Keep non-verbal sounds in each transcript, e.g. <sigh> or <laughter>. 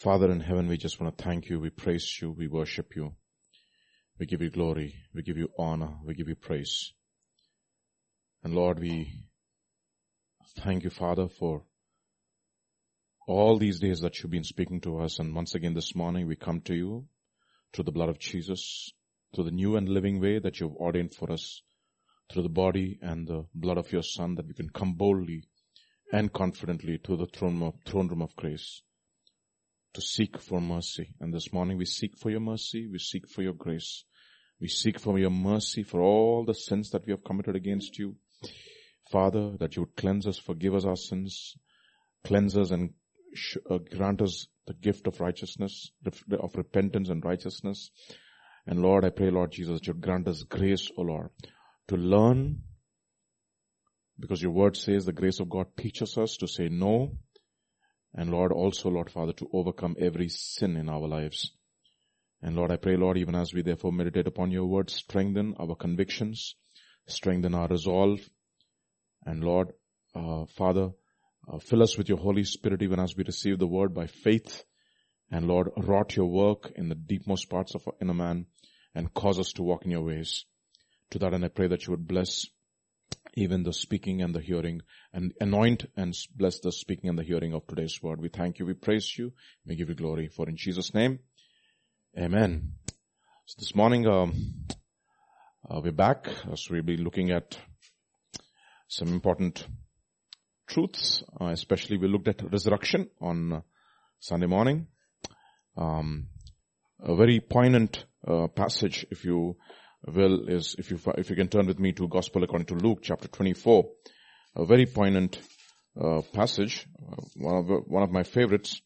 Father in heaven, we just want to thank you. We praise you. We worship you. We give you glory. We give you honor. We give you praise. And Lord, we thank you, Father, for all these days that you've been speaking to us. And once again this morning, we come to you through the blood of Jesus, through the new and living way that you've ordained for us, through the body and the blood of your son, that we can come boldly and confidently to the throne, of, throne room of grace to seek for mercy. And this morning we seek for your mercy, we seek for your grace. We seek for your mercy for all the sins that we have committed against you. Father, that you would cleanse us, forgive us our sins, cleanse us and sh- uh, grant us the gift of righteousness, of repentance and righteousness. And Lord, I pray, Lord Jesus, that you grant us grace, O Lord, to learn, because your word says the grace of God teaches us to say no, and Lord, also, Lord Father, to overcome every sin in our lives. And Lord, I pray, Lord, even as we therefore meditate upon your word, strengthen our convictions, strengthen our resolve. And Lord, uh, Father, uh, fill us with your Holy Spirit even as we receive the word by faith. And Lord, wrought your work in the deepmost parts of our inner man and cause us to walk in your ways. To that end, I pray that you would bless even the speaking and the hearing and anoint and bless the speaking and the hearing of today's word. We thank you. We praise you. We give you glory for in Jesus name. Amen. So this morning, um, uh, we're back as we'll be looking at some important truths, uh, especially we looked at resurrection on uh, Sunday morning. Um, a very poignant uh, passage, if you will, is if you if you can turn with me to Gospel according to Luke, chapter 24, a very poignant uh, passage, uh, one of one of my favorites.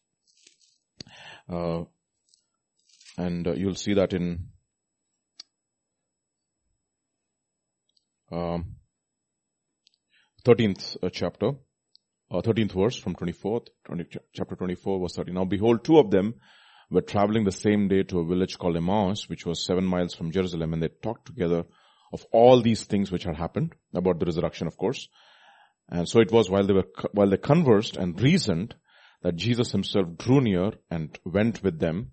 And uh, you'll see that in um, 13th uh, chapter, uh, 13th verse from 24th, 20, chapter 24 verse 30. Now behold, two of them were traveling the same day to a village called Emmaus, which was seven miles from Jerusalem, and they talked together of all these things which had happened, about the resurrection, of course. And so it was while they were, while they conversed and reasoned that Jesus himself drew near and went with them,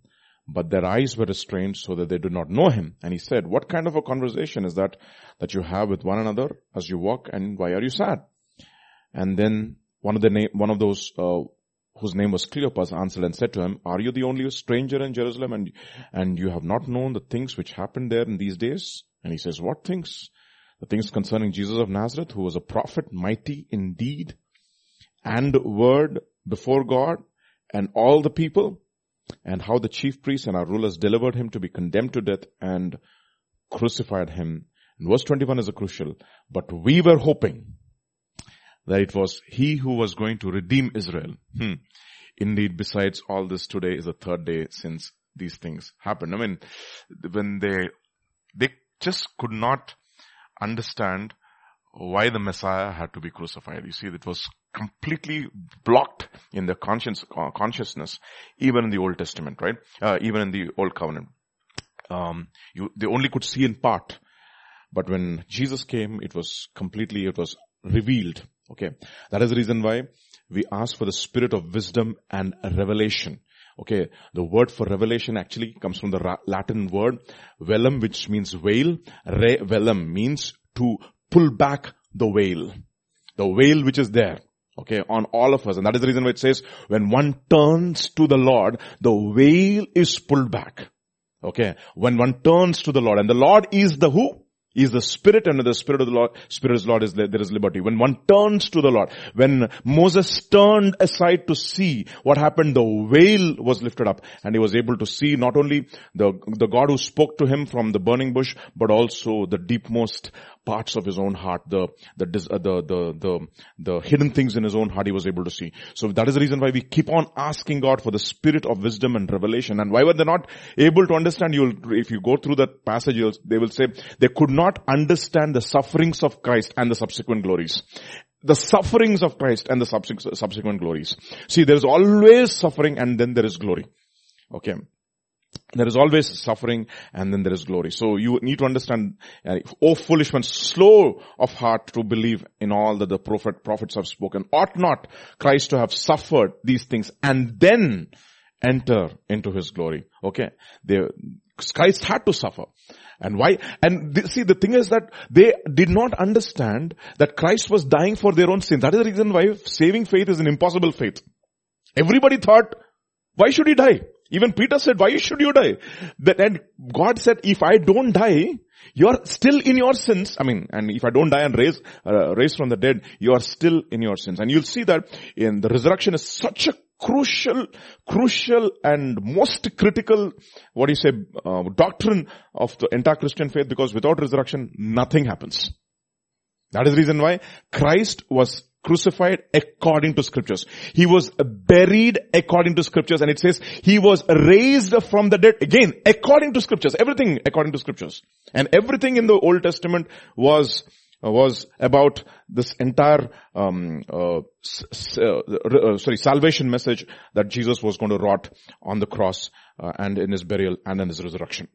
but their eyes were restrained so that they did not know him. And he said, what kind of a conversation is that that you have with one another as you walk and why are you sad? And then one of the name, one of those, uh, whose name was Cleopas answered and said to him, are you the only stranger in Jerusalem and, and you have not known the things which happened there in these days? And he says, what things? The things concerning Jesus of Nazareth, who was a prophet, mighty in deed and word before God and all the people and how the chief priests and our rulers delivered him to be condemned to death and crucified him. And verse 21 is a crucial, but we were hoping that it was he who was going to redeem Israel. Hmm. Indeed, besides all this, today is the third day since these things happened. I mean, when they, they just could not understand why the Messiah had to be crucified. You see, it was completely blocked in their conscience, uh, consciousness, even in the Old Testament, right? Uh, even in the Old Covenant. Um, you, they only could see in part. But when Jesus came, it was completely, it was revealed. Okay. That is the reason why we ask for the spirit of wisdom and revelation. Okay, the word for revelation actually comes from the Latin word velum, which means veil. Re velum means to pull back the veil. The veil which is there. Okay, on all of us. And that is the reason why it says, when one turns to the Lord, the veil is pulled back. Okay, when one turns to the Lord, and the Lord is the who? Is the spirit and the spirit of the Lord, spirit of the Lord is there, there is liberty. When one turns to the Lord, when Moses turned aside to see what happened, the veil was lifted up and he was able to see not only the, the God who spoke to him from the burning bush, but also the deepmost parts of his own heart, the, the, uh, the, the, the, the hidden things in his own heart he was able to see. So that is the reason why we keep on asking God for the spirit of wisdom and revelation. And why were they not able to understand? You'll, if you go through that passage, they will say they could not understand the sufferings of Christ and the subsequent glories the sufferings of Christ and the subsequent glories. See, there is always suffering and then there is glory. Okay. There is always suffering and then there is glory. So you need to understand, oh foolish one, slow of heart to believe in all that the prophet, prophets have spoken. Ought not Christ to have suffered these things and then enter into his glory. Okay. They, Christ had to suffer. And why? And see, the thing is that they did not understand that Christ was dying for their own sin. That is the reason why saving faith is an impossible faith. Everybody thought, why should he die? Even Peter said, why should you die? And God said, if I don't die, you're still in your sins. I mean, and if I don't die and raise, uh, raise from the dead, you are still in your sins. And you'll see that in the resurrection is such a crucial, crucial and most critical, what do you say, uh, doctrine of the entire Christian faith because without resurrection, nothing happens. That is the reason why Christ was crucified according to scriptures. He was buried according to scriptures and it says he was raised from the dead again according to scriptures. Everything according to scriptures. And everything in the Old Testament was was about this entire um, uh, s- uh, uh, sorry salvation message that Jesus was going to wrought on the cross uh, and in his burial and in his resurrection.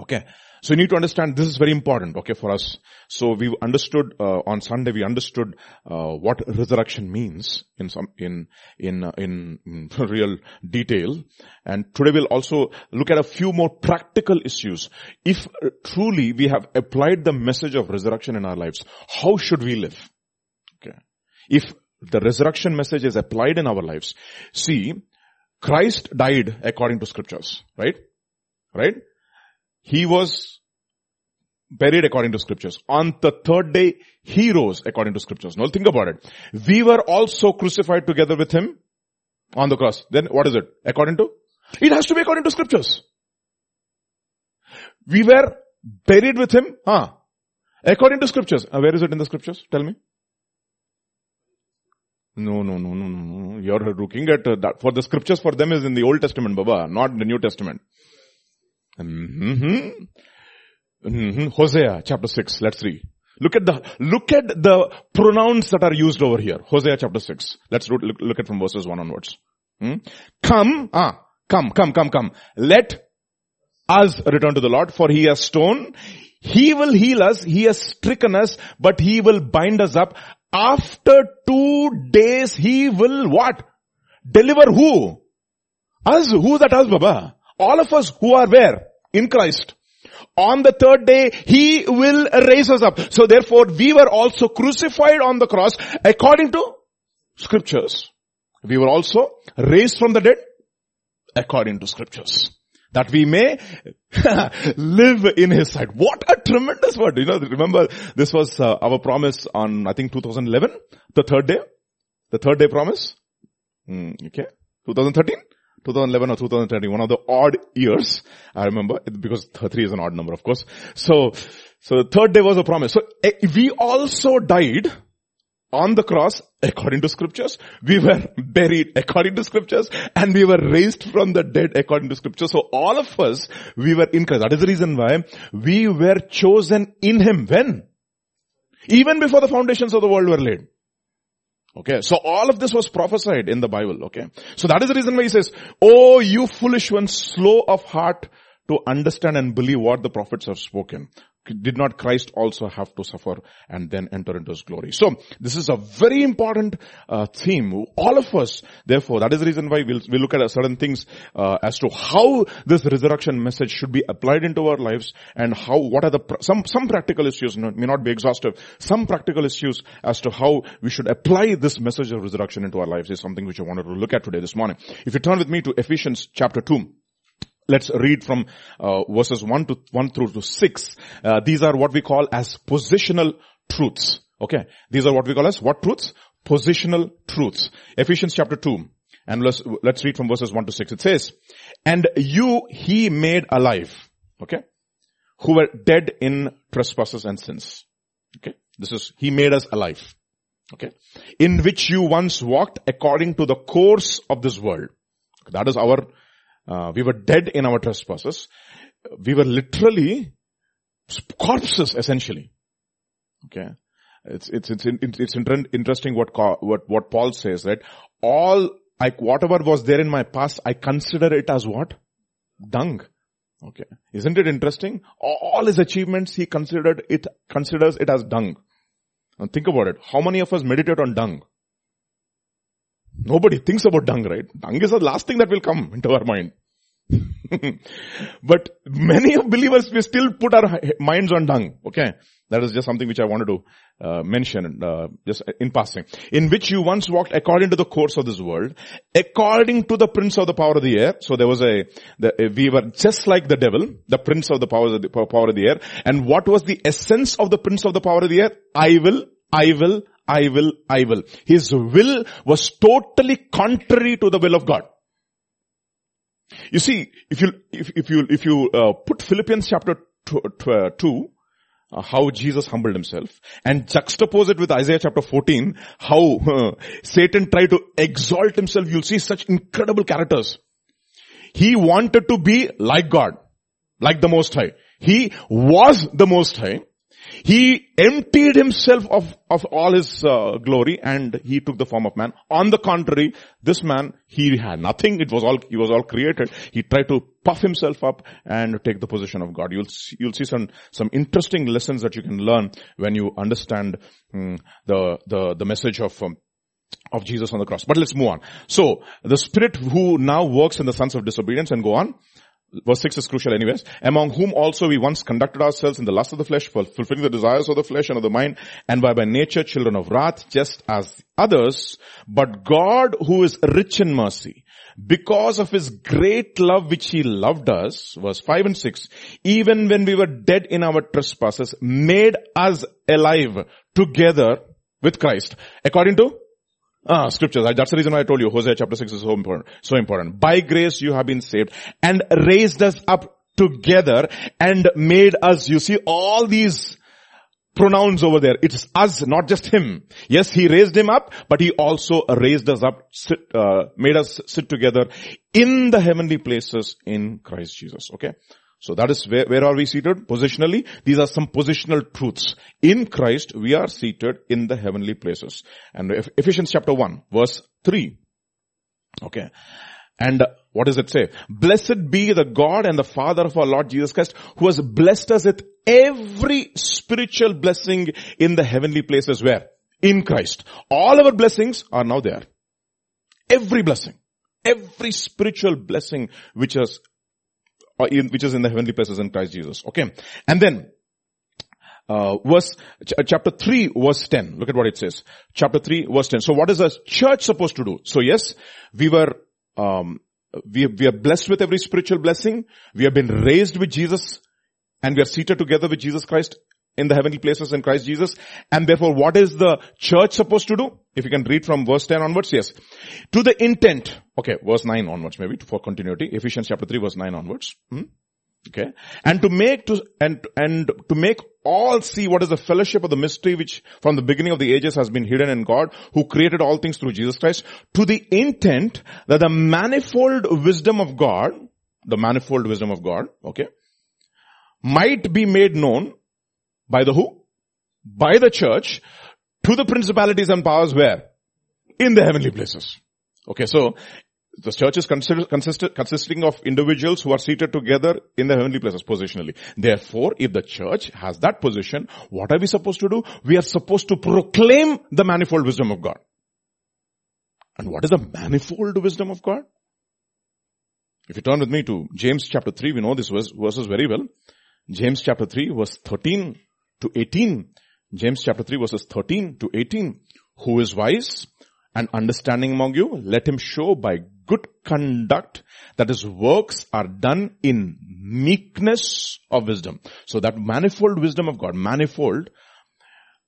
Okay. So you need to understand this is very important, okay, for us. So we understood, uh, on Sunday we understood, uh, what resurrection means in some, in, in, uh, in, <laughs> real detail. And today we'll also look at a few more practical issues. If uh, truly we have applied the message of resurrection in our lives, how should we live? Okay. If the resurrection message is applied in our lives, see, Christ died according to scriptures, right? Right? He was buried according to scriptures. On the third day, he rose according to scriptures. Now think about it. We were also crucified together with him on the cross. Then what is it? According to? It has to be according to scriptures. We were buried with him, huh? According to scriptures. Uh, where is it in the scriptures? Tell me. No, no, no, no, no, no. You're looking at uh, that. For the scriptures for them is in the Old Testament, Baba, not the New Testament. Mm-hmm. Mm-hmm. Hosea chapter 6. Let's read. Look at the, look at the pronouns that are used over here. Hosea chapter 6. Let's look, look at from verses 1 onwards. Hmm? Come, ah, come, come, come, come. Let us return to the Lord for he has stone. He will heal us. He has stricken us, but he will bind us up. After two days he will what? Deliver who? Us. Who that us, Baba? All of us who are where? In Christ. On the third day, He will raise us up. So therefore, we were also crucified on the cross according to scriptures. We were also raised from the dead according to scriptures. That we may <laughs> live in His sight. What a tremendous word. You know, remember this was uh, our promise on, I think 2011, the third day. The third day promise. Mm, okay. 2013? 2011 or 2013, one of the odd years. I remember because 3 is an odd number, of course. So, so the third day was a promise. So eh, we also died on the cross according to scriptures. We were <laughs> buried according to scriptures and we were raised from the dead according to scriptures. So all of us, we were in Christ. That is the reason why we were chosen in Him. When? Even before the foundations of the world were laid. Okay, so all of this was prophesied in the Bible, okay. So that is the reason why he says, Oh, you foolish ones, slow of heart to understand and believe what the prophets have spoken did not Christ also have to suffer and then enter into his glory? So this is a very important uh, theme. All of us, therefore, that is the reason why we'll, we'll look at certain things uh, as to how this resurrection message should be applied into our lives and how, what are the, some, some practical issues, may not be exhaustive, some practical issues as to how we should apply this message of resurrection into our lives is something which I wanted to look at today this morning. If you turn with me to Ephesians chapter 2, Let's read from uh, verses 1 to 1 through to 6. Uh, these are what we call as positional truths. Okay. These are what we call as what truths? Positional truths. Ephesians chapter 2. And let's, let's read from verses 1 to 6. It says, And you he made alive. Okay. Who were dead in trespasses and sins. Okay. This is, he made us alive. Okay. In which you once walked according to the course of this world. That is our uh, we were dead in our trespasses. We were literally corpses essentially. Okay. It's, it's, it's, it's interesting what, what, what Paul says, right? All, like whatever was there in my past, I consider it as what? Dung. Okay. Isn't it interesting? All his achievements, he considered it, considers it as dung. Now think about it. How many of us meditate on dung? Nobody thinks about dung, right? Dung is the last thing that will come into our mind. <laughs> but many of believers, we still put our minds on dung. Okay. That is just something which I wanted to uh, mention, uh, just in passing. In which you once walked according to the course of this world, according to the prince of the power of the air. So there was a, the, we were just like the devil, the prince of the power of the power of the air. And what was the essence of the prince of the power of the air? I will, I will, I will, I will. His will was totally contrary to the will of God. You see, if you, if, if you, if you uh, put Philippians chapter two, uh, 2 uh, how Jesus humbled himself and juxtapose it with Isaiah chapter 14, how uh, Satan tried to exalt himself, you'll see such incredible characters. He wanted to be like God, like the Most High. He was the Most High. He emptied himself of, of all his uh, glory and he took the form of man. On the contrary, this man, he had nothing. It was all, he was all created. He tried to puff himself up and take the position of God. You'll see, you'll see some, some interesting lessons that you can learn when you understand um, the, the, the message of um, of Jesus on the cross. But let's move on. So, the Spirit who now works in the sons of disobedience and go on. Verse 6 is crucial anyways. Among whom also we once conducted ourselves in the lust of the flesh, fulfilling the desires of the flesh and of the mind, and by by nature children of wrath, just as others. But God who is rich in mercy, because of his great love which he loved us, verse 5 and 6, even when we were dead in our trespasses, made us alive together with Christ. According to Ah, scriptures. That's the reason why I told you Hosea chapter 6 is so important. So important. By grace you have been saved and raised us up together and made us, you see all these pronouns over there. It's us, not just him. Yes, he raised him up, but he also raised us up, sit, uh, made us sit together in the heavenly places in Christ Jesus. Okay. So that is where, where are we seated? Positionally, these are some positional truths. In Christ, we are seated in the heavenly places. And Ephesians chapter 1, verse 3. Okay. And what does it say? Blessed be the God and the Father of our Lord Jesus Christ, who has blessed us with every spiritual blessing in the heavenly places where? In Christ. All our blessings are now there. Every blessing. Every spiritual blessing which has in, which is in the heavenly places in Christ Jesus. Okay. And then, uh, verse, ch- chapter 3 verse 10. Look at what it says. Chapter 3 verse 10. So what is a church supposed to do? So yes, we were, um, we, we are blessed with every spiritual blessing. We have been raised with Jesus and we are seated together with Jesus Christ in the heavenly places in Christ Jesus. And therefore, what is the church supposed to do? If you can read from verse 10 onwards, yes. To the intent, okay, verse 9 onwards maybe for continuity. Ephesians chapter 3 verse 9 onwards. Hmm? Okay. And to make to, and, and to make all see what is the fellowship of the mystery which from the beginning of the ages has been hidden in God who created all things through Jesus Christ to the intent that the manifold wisdom of God, the manifold wisdom of God, okay, might be made known by the who? By the church to the principalities and powers where? In the heavenly places. Okay, so the church is consider, consist, consisting of individuals who are seated together in the heavenly places positionally. Therefore, if the church has that position, what are we supposed to do? We are supposed to proclaim the manifold wisdom of God. And what is the manifold wisdom of God? If you turn with me to James chapter 3, we know this verse, verses very well. James chapter 3 verse 13 to 18. James chapter 3 verses 13 to 18. Who is wise and understanding among you? Let him show by good conduct that his works are done in meekness of wisdom. So that manifold wisdom of God, manifold,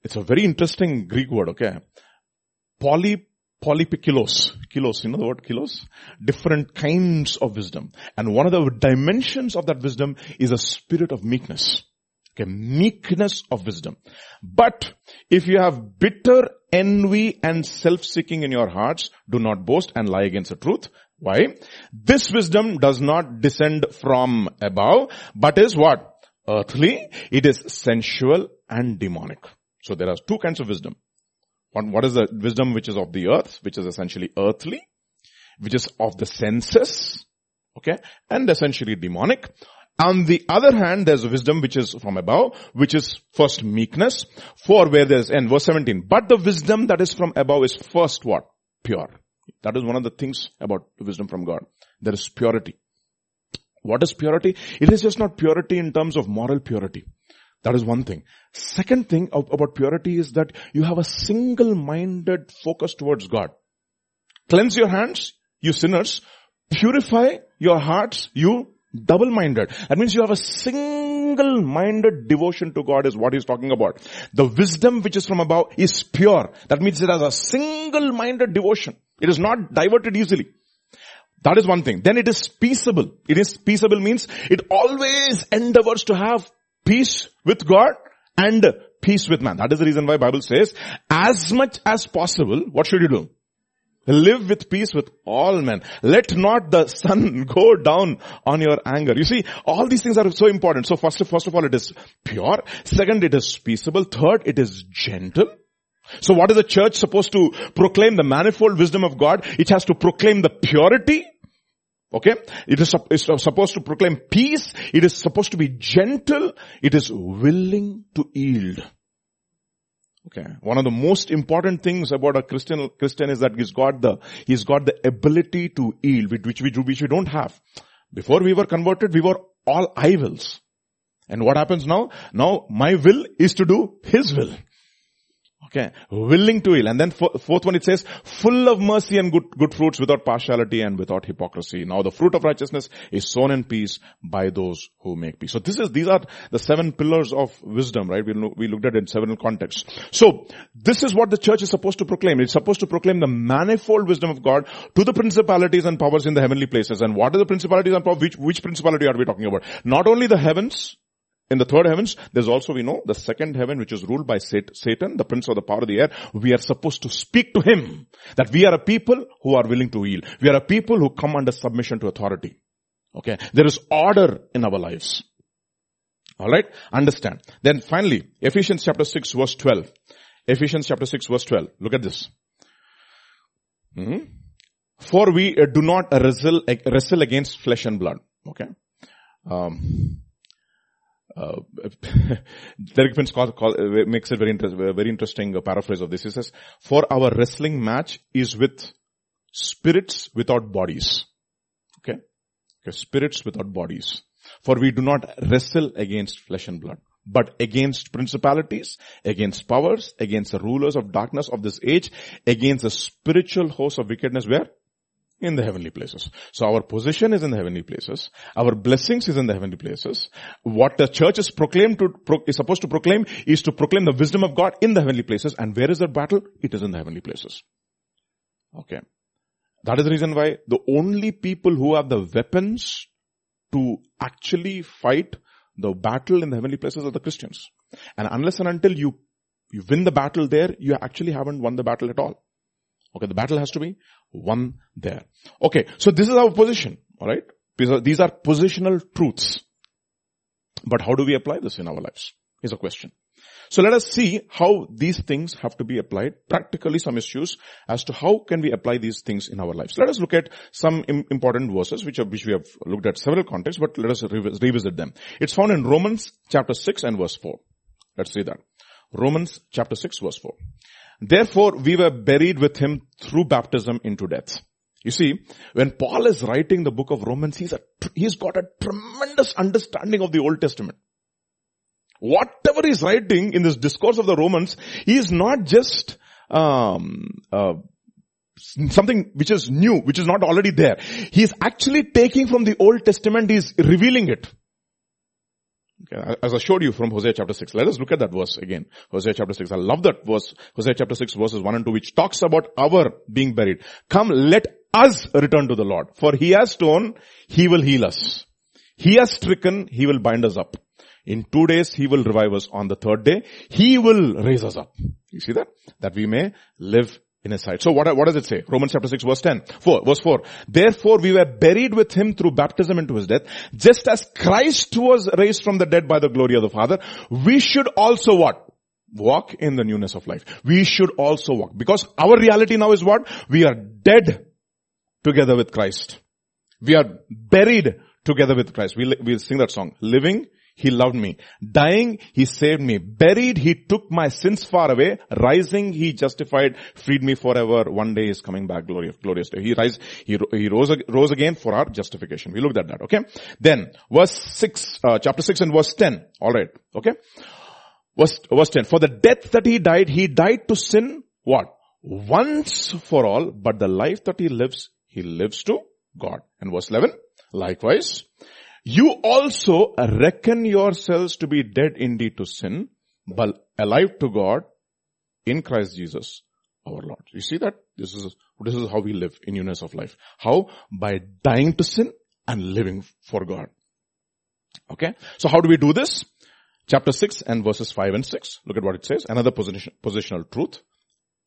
it's a very interesting Greek word, okay? Poly, polypoikilos. Kilos, you know the word kilos? Different kinds of wisdom. And one of the dimensions of that wisdom is a spirit of meekness. Okay, meekness of wisdom. But if you have bitter envy and self-seeking in your hearts, do not boast and lie against the truth. Why? This wisdom does not descend from above, but is what? Earthly. It is sensual and demonic. So there are two kinds of wisdom. One, what is the wisdom which is of the earth, which is essentially earthly, which is of the senses, okay, and essentially demonic. On the other hand, there's wisdom which is from above, which is first meekness. For where there's, and verse 17, but the wisdom that is from above is first what? Pure. That is one of the things about wisdom from God. There is purity. What is purity? It is just not purity in terms of moral purity. That is one thing. Second thing about purity is that you have a single-minded focus towards God. Cleanse your hands, you sinners. Purify your hearts, you double-minded. That means you have a single-minded devotion to God is what he's talking about. The wisdom which is from above is pure. That means it has a single-minded devotion. It is not diverted easily. That is one thing. Then it is peaceable. It is peaceable means it always endeavors to have peace with God and peace with man. That is the reason why Bible says, as much as possible, what should you do? Live with peace with all men. Let not the sun <laughs> go down on your anger. You see, all these things are so important. So first, first of all, it is pure. Second, it is peaceable. Third, it is gentle. So what is the church supposed to proclaim? The manifold wisdom of God. It has to proclaim the purity Okay? It is, is supposed to proclaim peace. It is supposed to be gentle. It is willing to yield. Okay. One of the most important things about a Christian, Christian is that he's got the, he's got the ability to yield, which we, which we don't have. Before we were converted, we were all I wills. And what happens now? Now my will is to do His will. Okay. Willing to heal. And then fourth one it says, full of mercy and good, good fruits without partiality and without hypocrisy. Now the fruit of righteousness is sown in peace by those who make peace. So this is, these are the seven pillars of wisdom, right? We, we looked at it in several contexts. So this is what the church is supposed to proclaim. It's supposed to proclaim the manifold wisdom of God to the principalities and powers in the heavenly places. And what are the principalities and powers? Which, which principality are we talking about? Not only the heavens, in the third heavens, there's also, we know, the second heaven which is ruled by Satan, the prince of the power of the air. We are supposed to speak to him that we are a people who are willing to yield. We are a people who come under submission to authority. Okay. There is order in our lives. Alright? Understand. Then finally, Ephesians chapter 6 verse 12. Ephesians chapter 6 verse 12. Look at this. Mm-hmm. For we do not wrestle, wrestle against flesh and blood. Okay. Um, uh, <laughs> Derek Prince call, call, uh, makes it very, inter- very interesting uh, paraphrase of this. He says, for our wrestling match is with spirits without bodies. Okay? okay? Spirits without bodies. For we do not wrestle against flesh and blood, but against principalities, against powers, against the rulers of darkness of this age, against the spiritual host of wickedness where? In the heavenly places. So our position is in the heavenly places. Our blessings is in the heavenly places. What the church is proclaimed to, is supposed to proclaim is to proclaim the wisdom of God in the heavenly places. And where is that battle? It is in the heavenly places. Okay. That is the reason why the only people who have the weapons to actually fight the battle in the heavenly places are the Christians. And unless and until you, you win the battle there, you actually haven't won the battle at all. Okay, the battle has to be won there. Okay, so this is our position, alright? These are positional truths. But how do we apply this in our lives? Is a question. So let us see how these things have to be applied, practically some issues as to how can we apply these things in our lives. Let us look at some important verses which, are, which we have looked at several contexts, but let us revisit them. It's found in Romans chapter 6 and verse 4. Let's see that. Romans chapter 6 verse 4. Therefore, we were buried with him through baptism into death. You see, when Paul is writing the book of Romans, he's a, he's got a tremendous understanding of the Old Testament. Whatever he's writing in this discourse of the Romans, he is not just, um, uh, something which is new, which is not already there. He is actually taking from the Old Testament, he's revealing it. Okay, as I showed you from Hosea chapter 6. Let us look at that verse again. Hosea chapter 6. I love that verse. Hosea chapter 6 verses 1 and 2 which talks about our being buried. Come, let us return to the Lord. For he has torn, he will heal us. He has stricken, he will bind us up. In two days, he will revive us. On the third day, he will raise us up. You see that? That we may live in his sight. So what, what does it say? Romans chapter 6 verse 10, 4, verse 4. Therefore we were buried with him through baptism into his death, just as Christ was raised from the dead by the glory of the Father, we should also what? Walk in the newness of life. We should also walk. Because our reality now is what? We are dead together with Christ. We are buried together with Christ. We'll, we'll sing that song. Living he loved me. Dying, he saved me. Buried, he took my sins far away. Rising, he justified, freed me forever. One day is coming back, glorious, glorious day. He rise, he, he rose, rose again for our justification. We looked at that, okay? Then, verse 6, uh, chapter 6 and verse 10. Alright, okay? Verse, verse 10. For the death that he died, he died to sin, what? Once for all, but the life that he lives, he lives to God. And verse 11. Likewise, you also reckon yourselves to be dead indeed to sin, but alive to God in Christ Jesus our Lord. You see that? This is, this is how we live in newness of life. How? By dying to sin and living for God. Okay? So how do we do this? Chapter 6 and verses 5 and 6. Look at what it says. Another position, positional truth.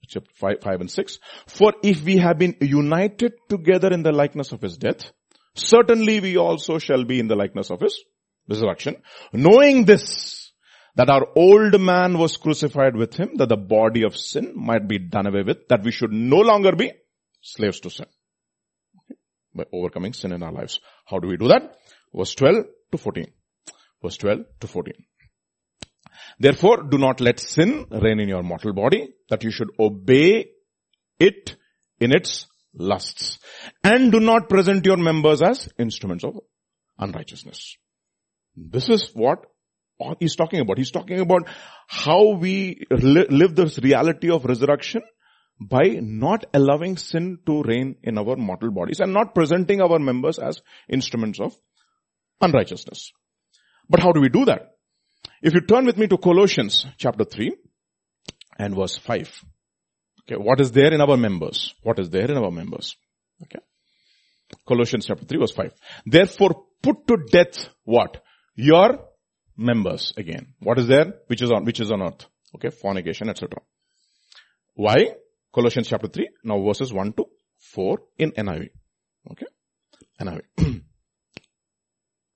Chapter 5, 5 and 6. For if we have been united together in the likeness of his death, certainly we also shall be in the likeness of his resurrection. Knowing this, that our old man was crucified with him, that the body of sin might be done away with, that we should no longer be slaves to sin. By overcoming sin in our lives. How do we do that? Verse 12 to 14. Verse 12 to 14. Therefore, do not let sin reign in your mortal body, that you should obey it in its lusts. And do not present your members as instruments of unrighteousness. This is what he's talking about. He's talking about how we li- live this reality of resurrection by not allowing sin to reign in our mortal bodies and not presenting our members as instruments of unrighteousness. But how do we do that? If you turn with me to Colossians chapter 3 and verse 5. Okay, what is there in our members? What is there in our members? Okay. Colossians chapter 3 verse 5. Therefore put to death what? Your members again. What is there? Which is on, which is on earth. Okay, fornication, etc. Why? Colossians chapter 3, now verses 1 to 4 in NIV. Okay? NIV. <clears throat>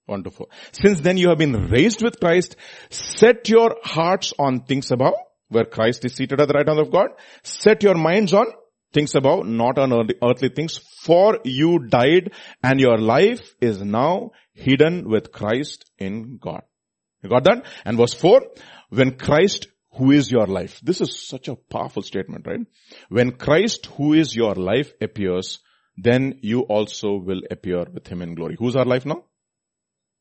1 to 4. Since then you have been raised with Christ, set your hearts on things above, where Christ is seated at the right hand of God. Set your minds on things above, not on earthly things, for you died and your life is now hidden with Christ in God. You got that? And verse 4, when Christ who is your life. This is such a powerful statement, right? When Christ who is your life appears, then you also will appear with him in glory. Who's our life now?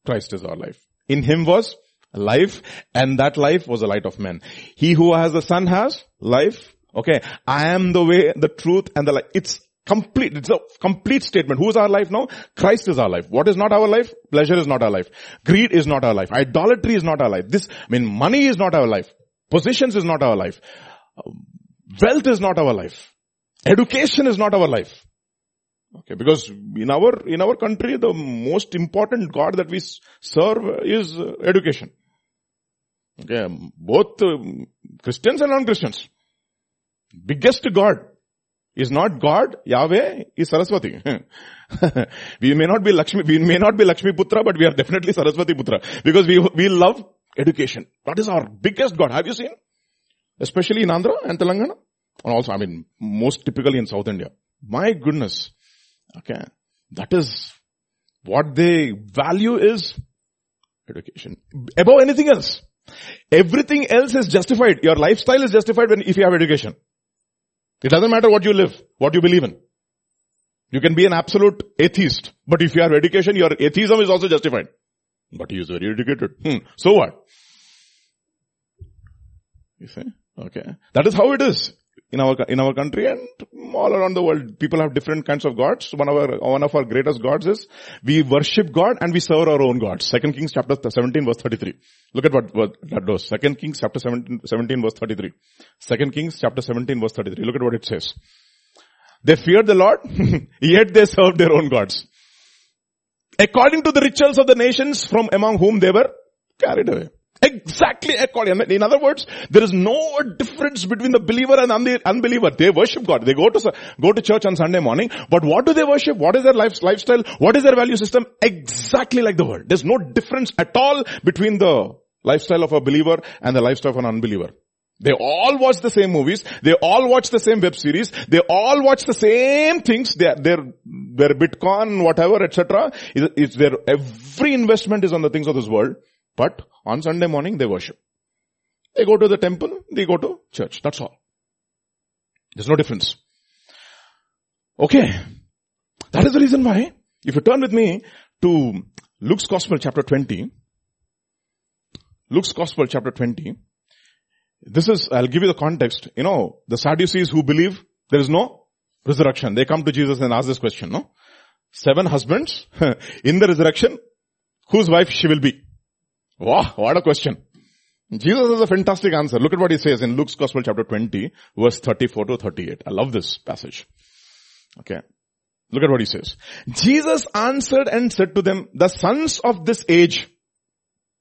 Christ is our life. In him was life and that life was the light of men. He who has the son has life. Okay. I am the way, the truth and the life. It's complete. It's a complete statement. Who is our life now? Christ is our life. What is not our life? Pleasure is not our life. Greed is not our life. Idolatry is not our life. This, I mean, money is not our life. Positions is not our life. Wealth is not our life. Education is not our life. Okay, because in our, in our country, the most important God that we serve is uh, education. Okay, both uh, Christians and non-Christians. Biggest God is not God, Yahweh is Saraswati. <laughs> we may not be Lakshmi, we may not be Lakshmi Putra, but we are definitely Saraswati Putra. Because we, we love education. That is our biggest God. Have you seen? Especially in Andhra and Telangana. And also, I mean, most typically in South India. My goodness. Okay. That is what they value is education. Above anything else. Everything else is justified. Your lifestyle is justified when, if you have education. It doesn't matter what you live, what you believe in. You can be an absolute atheist, but if you have education, your atheism is also justified. But he is very educated. Hmm. So what? You see? Okay. That is how it is in our, in our country and all around the world. People have different kinds of gods. One of our, one of our greatest gods is we worship God and we serve our own gods. Second Kings chapter 17 verse 33. Look at what, what that does. Second Kings chapter 17, 17 verse 33. Second Kings chapter 17 verse 33. Look at what it says. They feared the Lord, <laughs> yet they served their own gods. According to the rituals of the nations from among whom they were carried away. Exactly according. In other words, there is no difference between the believer and the unbeliever. They worship God. They go to, go to church on Sunday morning. But what do they worship? What is their life, lifestyle? What is their value system? Exactly like the world. There's no difference at all between the lifestyle of a believer and the lifestyle of an unbeliever. They all watch the same movies. They all watch the same web series. They all watch the same things. Their, their, their Bitcoin, whatever, etc. Is, is their, every investment is on the things of this world. But on Sunday morning, they worship. They go to the temple, they go to church. That's all. There's no difference. Okay. That is the reason why, if you turn with me to Luke's Gospel chapter 20, Luke's Gospel chapter 20, this is, I'll give you the context. You know, the Sadducees who believe there is no resurrection. They come to Jesus and ask this question, no? Seven husbands <laughs> in the resurrection, whose wife she will be? Wow, what a question. Jesus has a fantastic answer. Look at what he says in Luke's Gospel chapter 20, verse 34 to 38. I love this passage. Okay. Look at what he says. Jesus answered and said to them, the sons of this age,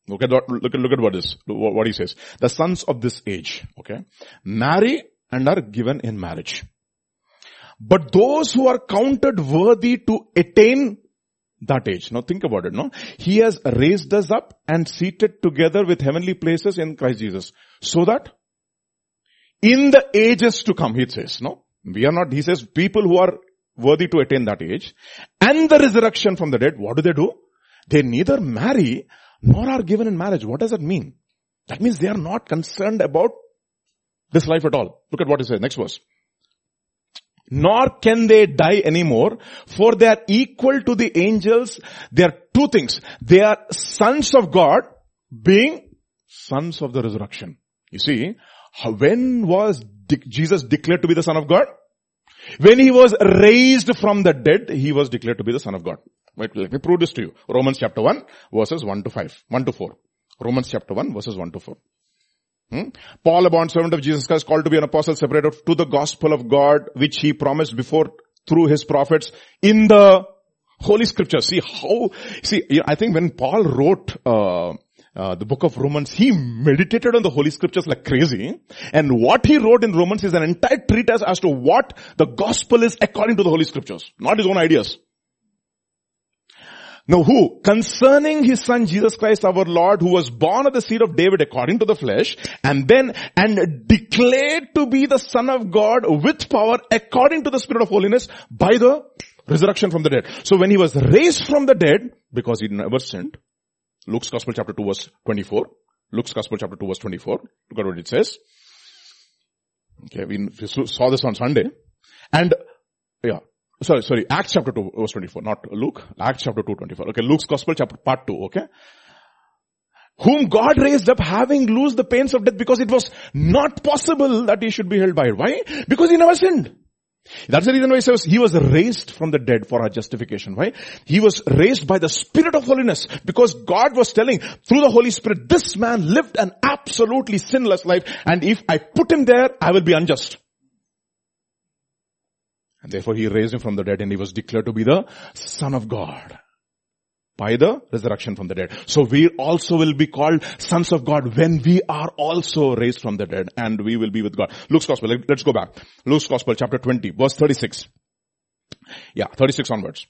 look at what, look at, look at what is, what he says. The sons of this age, okay, marry and are given in marriage. But those who are counted worthy to attain that age. Now think about it, no? He has raised us up and seated together with heavenly places in Christ Jesus. So that in the ages to come, he says, no? We are not, he says, people who are worthy to attain that age and the resurrection from the dead, what do they do? They neither marry nor are given in marriage. What does that mean? That means they are not concerned about this life at all. Look at what he says. Next verse nor can they die anymore, for they are equal to the angels. They are two things. They are sons of God, being sons of the resurrection. You see, when was Jesus declared to be the son of God? When he was raised from the dead, he was declared to be the son of God. Wait, let me prove this to you. Romans chapter 1 verses 1 to 5, 1 to 4. Romans chapter 1 verses 1 to 4. Hmm? Paul, a bond servant of Jesus Christ, called to be an apostle separated to the gospel of God, which he promised before through his prophets in the Holy Scriptures. See how, see, I think when Paul wrote, uh, uh, the book of Romans, he meditated on the Holy Scriptures like crazy. And what he wrote in Romans is an entire treatise as to what the gospel is according to the Holy Scriptures, not his own ideas. Now who? Concerning his son Jesus Christ our Lord who was born of the seed of David according to the flesh and then and declared to be the son of God with power according to the spirit of holiness by the resurrection from the dead. So when he was raised from the dead, because he never sinned, Luke's Gospel chapter 2 verse 24, Luke's Gospel chapter 2 verse 24, look at what it says. Okay, we saw this on Sunday. And, yeah, Sorry, sorry, Acts chapter 2 verse 24, not Luke. Acts chapter 2 24. Okay, Luke's gospel chapter part 2, okay? Whom God raised up having loosed the pains of death because it was not possible that he should be held by it. Why? Because he never sinned. That's the reason why he says he was raised from the dead for our justification. Why? He was raised by the Spirit of holiness because God was telling through the Holy Spirit, this man lived an absolutely sinless life and if I put him there, I will be unjust. And therefore he raised him from the dead and he was declared to be the son of God by the resurrection from the dead. So we also will be called sons of God when we are also raised from the dead and we will be with God. Luke's gospel, let's go back. Luke's gospel chapter 20 verse 36. Yeah, 36 onwards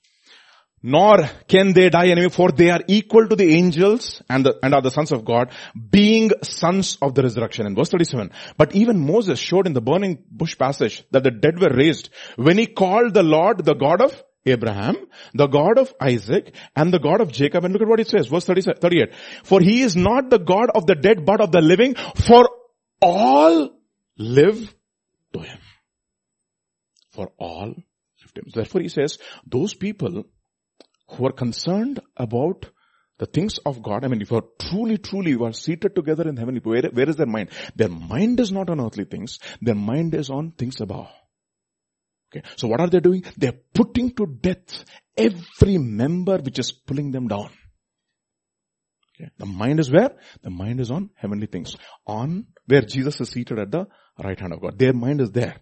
nor can they die anyway, for they are equal to the angels and, the, and are the sons of God, being sons of the resurrection. In verse 37, but even Moses showed in the burning bush passage that the dead were raised when he called the Lord the God of Abraham, the God of Isaac, and the God of Jacob. And look at what it says, verse 38. For he is not the God of the dead, but of the living, for all live to him. For all live to him. Therefore he says, those people who are concerned about the things of God. I mean, if you are truly, truly, you are seated together in heavenly, where, where is their mind? Their mind is not on earthly things. Their mind is on things above. Okay. So what are they doing? They're putting to death every member which is pulling them down. Okay. The mind is where? The mind is on heavenly things. On where Jesus is seated at the right hand of God. Their mind is there.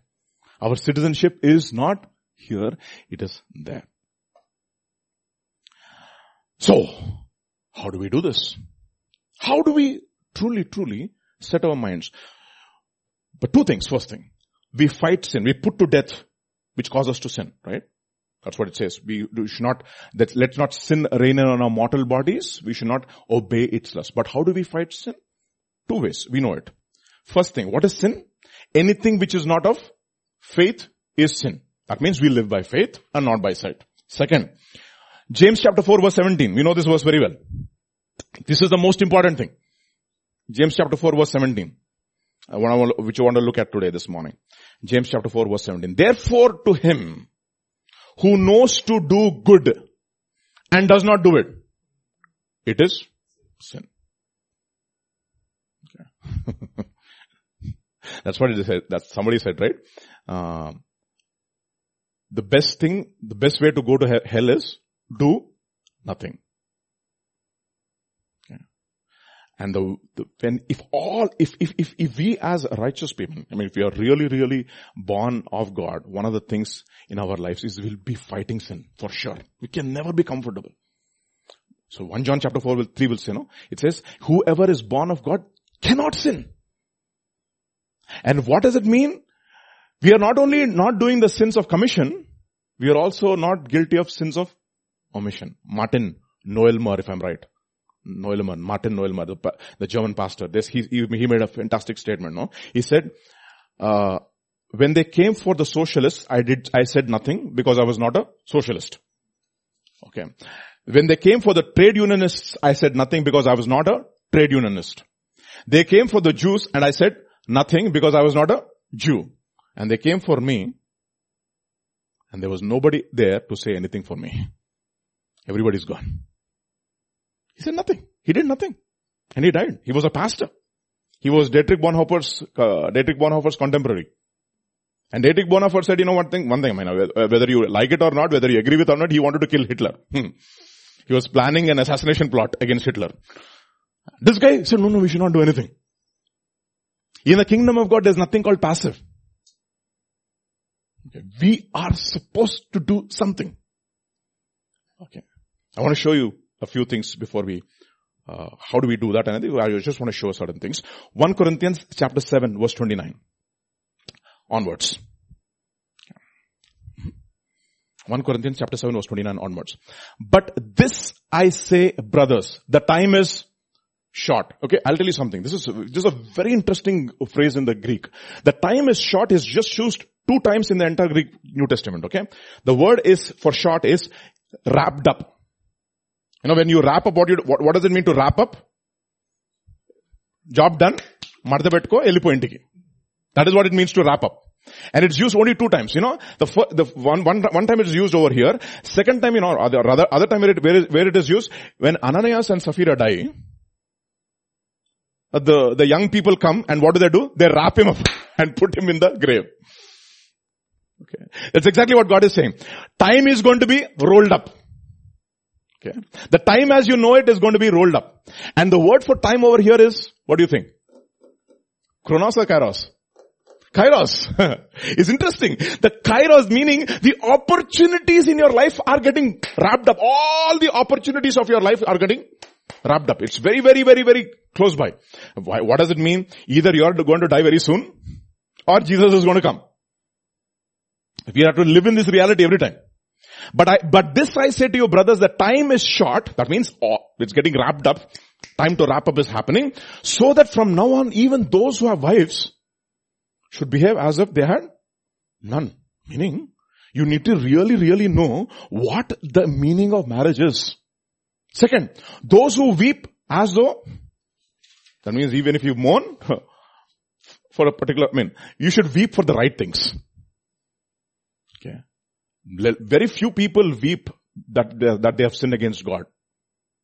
Our citizenship is not here, it is there. So, how do we do this? How do we truly, truly set our minds? But two things. First thing, we fight sin. We put to death, which causes us to sin, right? That's what it says. We, should not, that let's not sin reign on our mortal bodies. We should not obey its lust. But how do we fight sin? Two ways. We know it. First thing, what is sin? Anything which is not of faith is sin. That means we live by faith and not by sight. Second, James chapter 4 verse 17. We know this verse very well. This is the most important thing. James chapter 4 verse 17. I want to, which I want to look at today this morning. James chapter 4 verse 17. Therefore to him who knows to do good and does not do it, it is sin. Okay. <laughs> That's what it said. That somebody said, right? Uh, the best thing, the best way to go to hell is do nothing. And the, the, when, if all, if, if, if, if we as righteous people, I mean, if we are really, really born of God, one of the things in our lives is we'll be fighting sin, for sure. We can never be comfortable. So 1 John chapter 4 will, 3 will say, no? It says, whoever is born of God cannot sin. And what does it mean? We are not only not doing the sins of commission, we are also not guilty of sins of omission. Martin Noelmer, if I'm right. Noelmer, Martin Noelmer, the, the German pastor. This, he, he made a fantastic statement, no? He said, uh, when they came for the socialists, I did, I said nothing because I was not a socialist. Okay. When they came for the trade unionists, I said nothing because I was not a trade unionist. They came for the Jews and I said nothing because I was not a Jew. And they came for me and there was nobody there to say anything for me. Everybody's gone. He said nothing. He did nothing. And he died. He was a pastor. He was Dietrich Bonhoeffer's, uh, Dietrich Bonhoeffer's contemporary. And Dietrich Bonhoeffer said, you know one thing, one thing, I mean, whether you like it or not, whether you agree with or not, he wanted to kill Hitler. Hmm. He was planning an assassination plot against Hitler. This guy said, no, no, we should not do anything. In the kingdom of God, there's nothing called passive. Okay. We are supposed to do something. Okay. I want to show you a few things before we, uh, how do we do that? And I, think I just want to show certain things. 1 Corinthians chapter 7 verse 29 onwards. 1 Corinthians chapter 7 verse 29 onwards. But this I say brothers, the time is short. Okay, I'll tell you something. This is, this is a very interesting phrase in the Greek. The time is short is just used two times in the entire Greek New Testament. Okay. The word is for short is wrapped up. You know, when you wrap up, what, does it mean to wrap up? Job done. Mardabetko, elipointiki. That is what it means to wrap up. And it's used only two times, you know. The fir- time it is used over here. Second time, you know, other, other, time where it is used, when Ananias and Sapphira die, uh, the, the young people come and what do they do? They wrap him up <laughs> and put him in the grave. Okay. That's exactly what God is saying. Time is going to be rolled up. Okay. The time as you know it is going to be rolled up. And the word for time over here is, what do you think? Chronos or kairos? Kairos. <laughs> it's interesting. The kairos meaning the opportunities in your life are getting wrapped up. All the opportunities of your life are getting wrapped up. It's very, very, very, very close by. Why, what does it mean? Either you are going to die very soon or Jesus is going to come. We have to live in this reality every time. But I, but this I say to you brothers, the time is short. That means oh, it's getting wrapped up. Time to wrap up is happening. So that from now on, even those who have wives should behave as if they had none. Meaning, you need to really, really know what the meaning of marriage is. Second, those who weep as though, that means even if you mourn <laughs> for a particular, I mean, you should weep for the right things. Very few people weep that they, that they have sinned against God.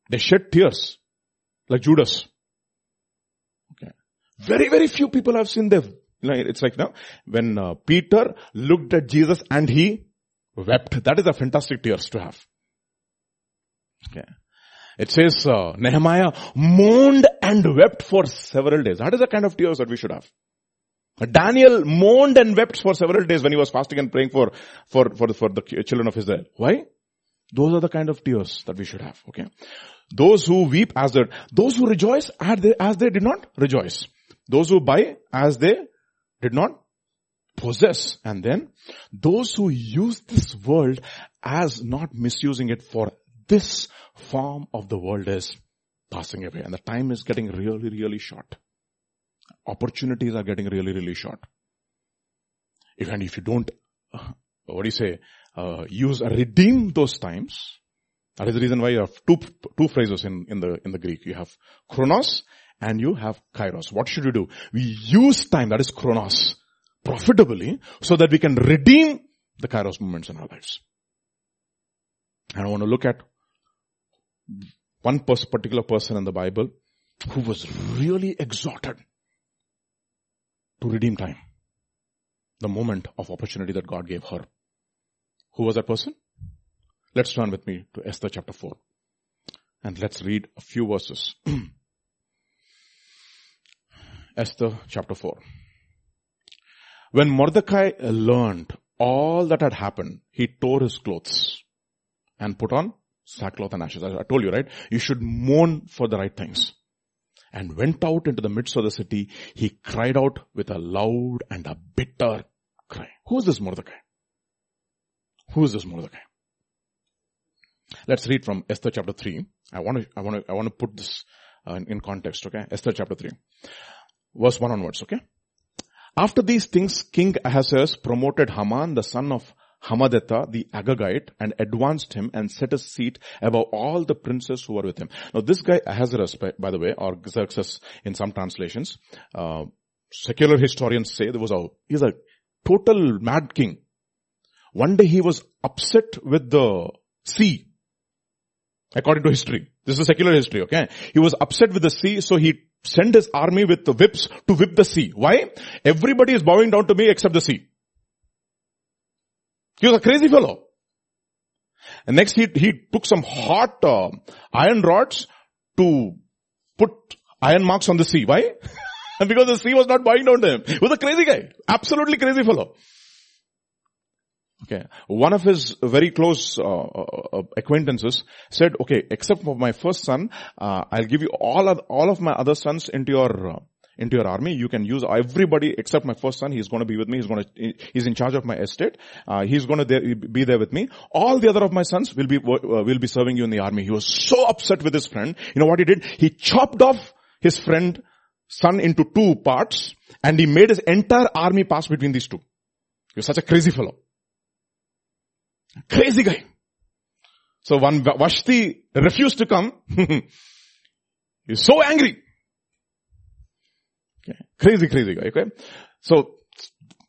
They shed tears, like Judas. Okay. Very, very few people have you know, it's like now, when uh, Peter looked at Jesus and he wept. That is a fantastic tears to have. Okay. It says, uh, Nehemiah moaned and wept for several days. That is the kind of tears that we should have. Daniel moaned and wept for several days when he was fasting and praying for, for, for, for the children of Israel. Why? Those are the kind of tears that we should have, okay? Those who weep as they, those who rejoice as they, as they did not rejoice. Those who buy as they did not possess. And then those who use this world as not misusing it for this form of the world is passing away. And the time is getting really, really short opportunities are getting really, really short. If, and if you don't, uh, what do you say, uh, use, redeem those times, That is the reason why you have two, two phrases in, in the, in the Greek. You have chronos and you have kairos. What should you do? We use time, that is chronos, profitably so that we can redeem the kairos moments in our lives. And I want to look at one particular person in the Bible who was really exhorted to redeem time. The moment of opportunity that God gave her. Who was that person? Let's turn with me to Esther chapter 4. And let's read a few verses. <clears throat> Esther chapter 4. When Mordecai learned all that had happened, he tore his clothes and put on sackcloth and ashes. I told you, right? You should mourn for the right things. And went out into the midst of the city. He cried out with a loud and a bitter cry. Who is this Mordecai? Who is this Mordecai? Let's read from Esther chapter 3. I want to, I want to, I want to put this uh, in context, okay? Esther chapter 3. Verse 1 onwards, okay? After these things, King Ahasuerus promoted Haman, the son of Hammedatha, the Agagite, and advanced him and set his seat above all the princes who were with him. Now this guy Ahasuerus, by, by the way, or Xerxes in some translations, uh, secular historians say there was a, he's a total mad king. One day he was upset with the sea. According to history. This is secular history, okay? He was upset with the sea, so he sent his army with the whips to whip the sea. Why? Everybody is bowing down to me except the sea. He was a crazy fellow. And next he, he took some hot uh, iron rods to put iron marks on the sea. Why? And <laughs> because the sea was not bowing down to him. He was a crazy guy. Absolutely crazy fellow. Okay. One of his very close uh, uh, uh, acquaintances said, okay, except for my first son, uh, I'll give you all of, all of my other sons into your, uh, into your army. You can use everybody except my first son. He's going to be with me. He's going to, he's in charge of my estate. Uh, he's going to there, be there with me. All the other of my sons will be, will be serving you in the army. He was so upset with his friend. You know what he did? He chopped off his friend son into two parts and he made his entire army pass between these two. He was such a crazy fellow. Crazy guy. So when Vashti refused to come, <laughs> he's so angry. Crazy, crazy guy, okay? So,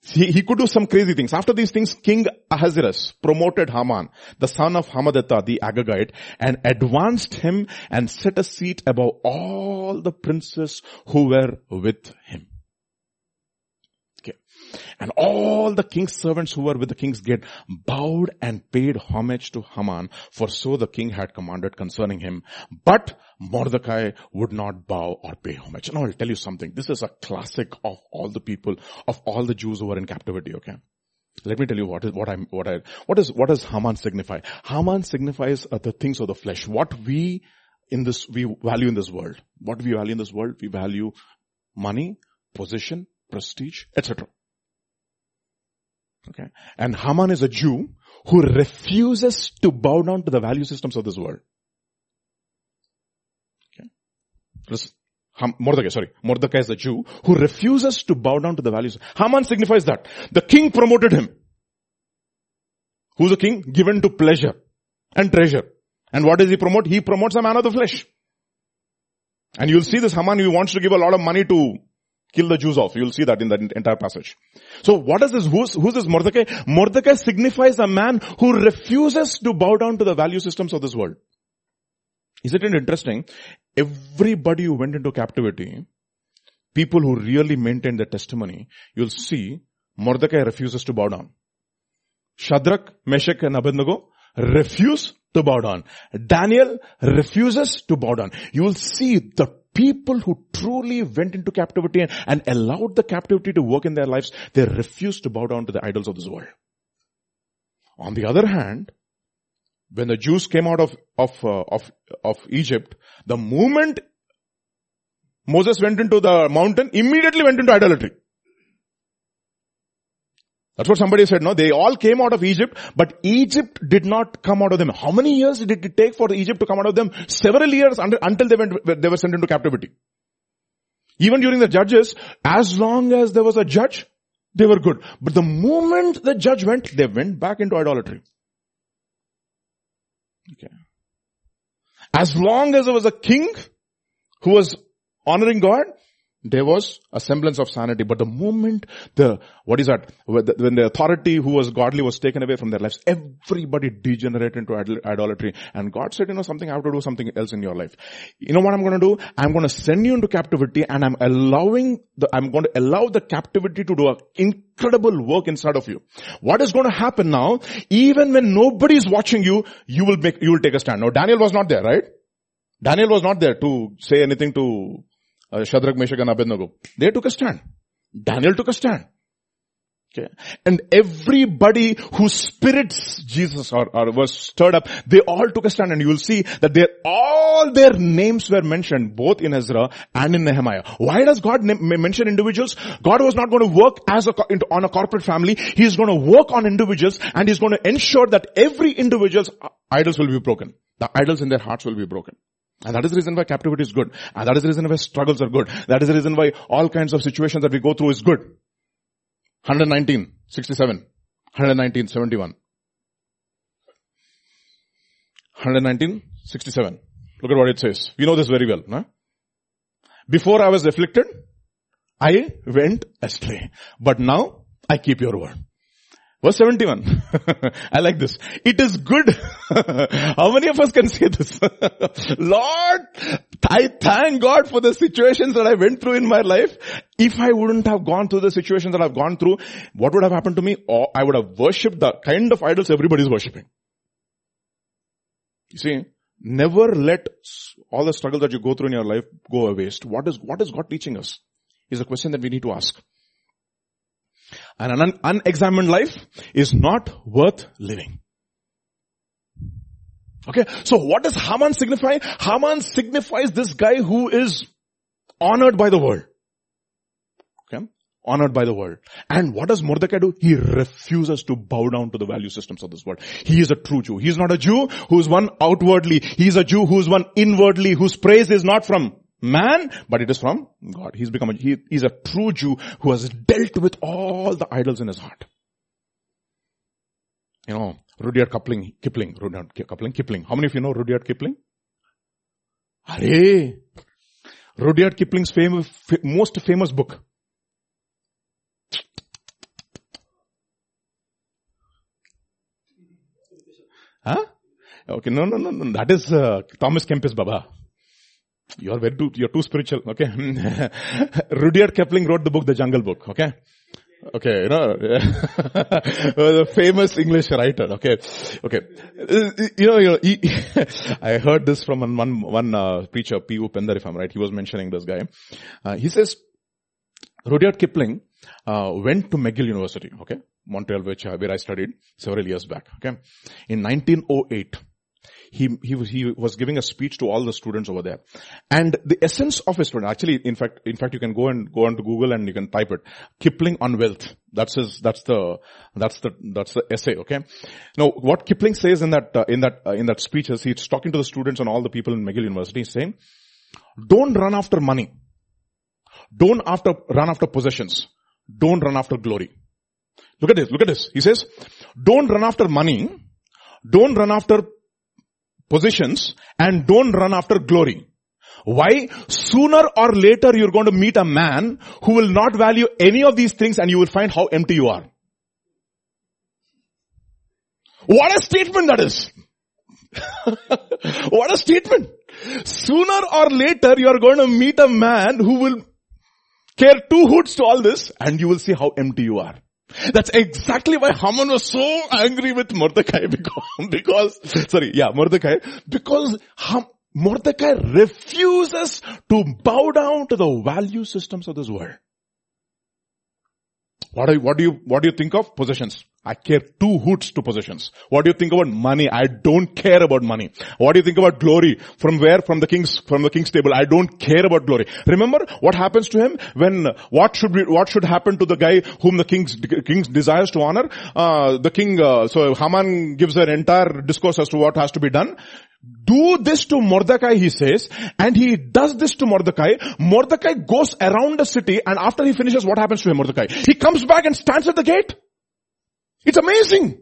he, he could do some crazy things. After these things, King Ahasuerus promoted Haman, the son of Hammedatha, the Agagite, and advanced him and set a seat above all the princes who were with him. And all the king's servants who were with the king's gate bowed and paid homage to Haman, for so the king had commanded concerning him. But Mordecai would not bow or pay homage. Now I'll tell you something. This is a classic of all the people, of all the Jews who were in captivity, okay? Let me tell you what is, what I'm, what I, what is, what does Haman signify? Haman signifies uh, the things of the flesh. What we in this, we value in this world. What we value in this world, we value money, position, prestige, etc. Okay. And Haman is a Jew who refuses to bow down to the value systems of this world. Okay. Mordecai, sorry. Mordecai is a Jew who refuses to bow down to the values. Haman signifies that. The king promoted him. Who's the king? Given to pleasure and treasure. And what does he promote? He promotes a man of the flesh. And you'll see this Haman, he wants to give a lot of money to kill the Jews off. You'll see that in the entire passage. So what is this? Who's, who's this Mordecai? Mordecai signifies a man who refuses to bow down to the value systems of this world. Isn't it interesting? Everybody who went into captivity, people who really maintained their testimony, you'll see Mordecai refuses to bow down. Shadrach, Meshach and Abednego refuse to bow down. Daniel refuses to bow down. You will see the people who truly went into captivity and, and allowed the captivity to work in their lives, they refused to bow down to the idols of this world. On the other hand, when the Jews came out of, of, uh, of, of Egypt, the moment Moses went into the mountain, immediately went into idolatry. That's what somebody said, no? They all came out of Egypt, but Egypt did not come out of them. How many years did it take for Egypt to come out of them? Several years until they went, they were sent into captivity. Even during the judges, as long as there was a judge, they were good. But the moment the judge went, they went back into idolatry. Okay. As long as there was a king who was honoring God, there was a semblance of sanity. But the moment the, what is that? When the authority who was godly was taken away from their lives, everybody degenerated into idolatry. And God said, you know something, I have to do something else in your life. You know what I'm going to do? I'm going to send you into captivity and I'm allowing the, I'm going to allow the captivity to do an incredible work inside of you. What is going to happen now? Even when nobody is watching you, you will make, you will take a stand. Now Daniel was not there, right? Daniel was not there to say anything to uh, Shadrach, Meshach and Abednego. They took a stand. Daniel took a stand. Okay. And everybody whose spirits Jesus or, or was stirred up, they all took a stand and you will see that they all their names were mentioned both in Ezra and in Nehemiah. Why does God mention individuals? God was not going to work as a, on a corporate family. He is going to work on individuals and he's going to ensure that every individual's idols will be broken. The idols in their hearts will be broken. And that is the reason why captivity is good. And that is the reason why struggles are good. That is the reason why all kinds of situations that we go through is good. 119, 67. 119, 71. 119, 67. Look at what it says. We know this very well. No? Before I was afflicted, I went astray. But now I keep your word. Verse 71. <laughs> I like this. It is good. <laughs> How many of us can say this? <laughs> Lord, I thank God for the situations that I went through in my life. If I wouldn't have gone through the situations that I've gone through, what would have happened to me? Or I would have worshipped the kind of idols everybody's worshipping. You see, never let all the struggles that you go through in your life go a waste. What is, what is God teaching us? Is a question that we need to ask. And an unexamined life is not worth living. Okay, so what does Haman signify? Haman signifies this guy who is honored by the world. Okay, honored by the world. And what does Mordecai do? He refuses to bow down to the value systems of this world. He is a true Jew. He is not a Jew who is one outwardly. He is a Jew who is one inwardly, whose praise is not from man, but it is from God. He's become a, he, he's a true Jew who has dealt with all the idols in his heart. You know, Rudyard Kipling, Kipling, Rudyard Kipling, Kipling. How many of you know Rudyard Kipling? Hare! Rudyard Kipling's famous, most famous book. Huh? Okay, no, no, no, no. That is uh, Thomas Kempis Baba. You are very too, you're too spiritual, okay? <laughs> Rudyard Kipling wrote the book, The Jungle Book, okay? Okay, you know, <laughs> the famous English writer, okay? Okay. You know, you know, he, <laughs> I heard this from one, one, uh, preacher, P. Upender, if I'm right. He was mentioning this guy. Uh, he says, Rudyard Kipling, uh, went to McGill University, okay? Montreal, which, uh, where I studied several years back, okay? In 1908, he, he, was, he was giving a speech to all the students over there. And the essence of his student, actually, in fact, in fact, you can go and go onto Google and you can type it. Kipling on wealth. That's his, that's the, that's the, that's the essay, okay? Now, what Kipling says in that, uh, in that, uh, in that speech is he's talking to the students and all the people in McGill University, he's saying, don't run after money. Don't after, run after possessions. Don't run after glory. Look at this, look at this. He says, don't run after money. Don't run after positions and don't run after glory. Why? Sooner or later you're going to meet a man who will not value any of these things and you will find how empty you are. What a statement that is. <laughs> what a statement. Sooner or later you are going to meet a man who will care two hoots to all this and you will see how empty you are. That's exactly why Haman was so angry with Mordecai <laughs> because, because sorry, yeah, Mordecai, because Ham, Mordecai refuses to bow down to the value systems of this world. What do you, what do you, what do you think of possessions? I care two hoots to possessions. What do you think about money? I don't care about money. What do you think about glory? From where? From the king's, from the king's table. I don't care about glory. Remember what happens to him when, what should be, what should happen to the guy whom the king's, king desires to honor? Uh, the king, uh, so Haman gives an entire discourse as to what has to be done. Do this to Mordecai, he says, and he does this to Mordecai. Mordecai goes around the city and after he finishes, what happens to him, Mordecai? He comes back and stands at the gate. It's amazing.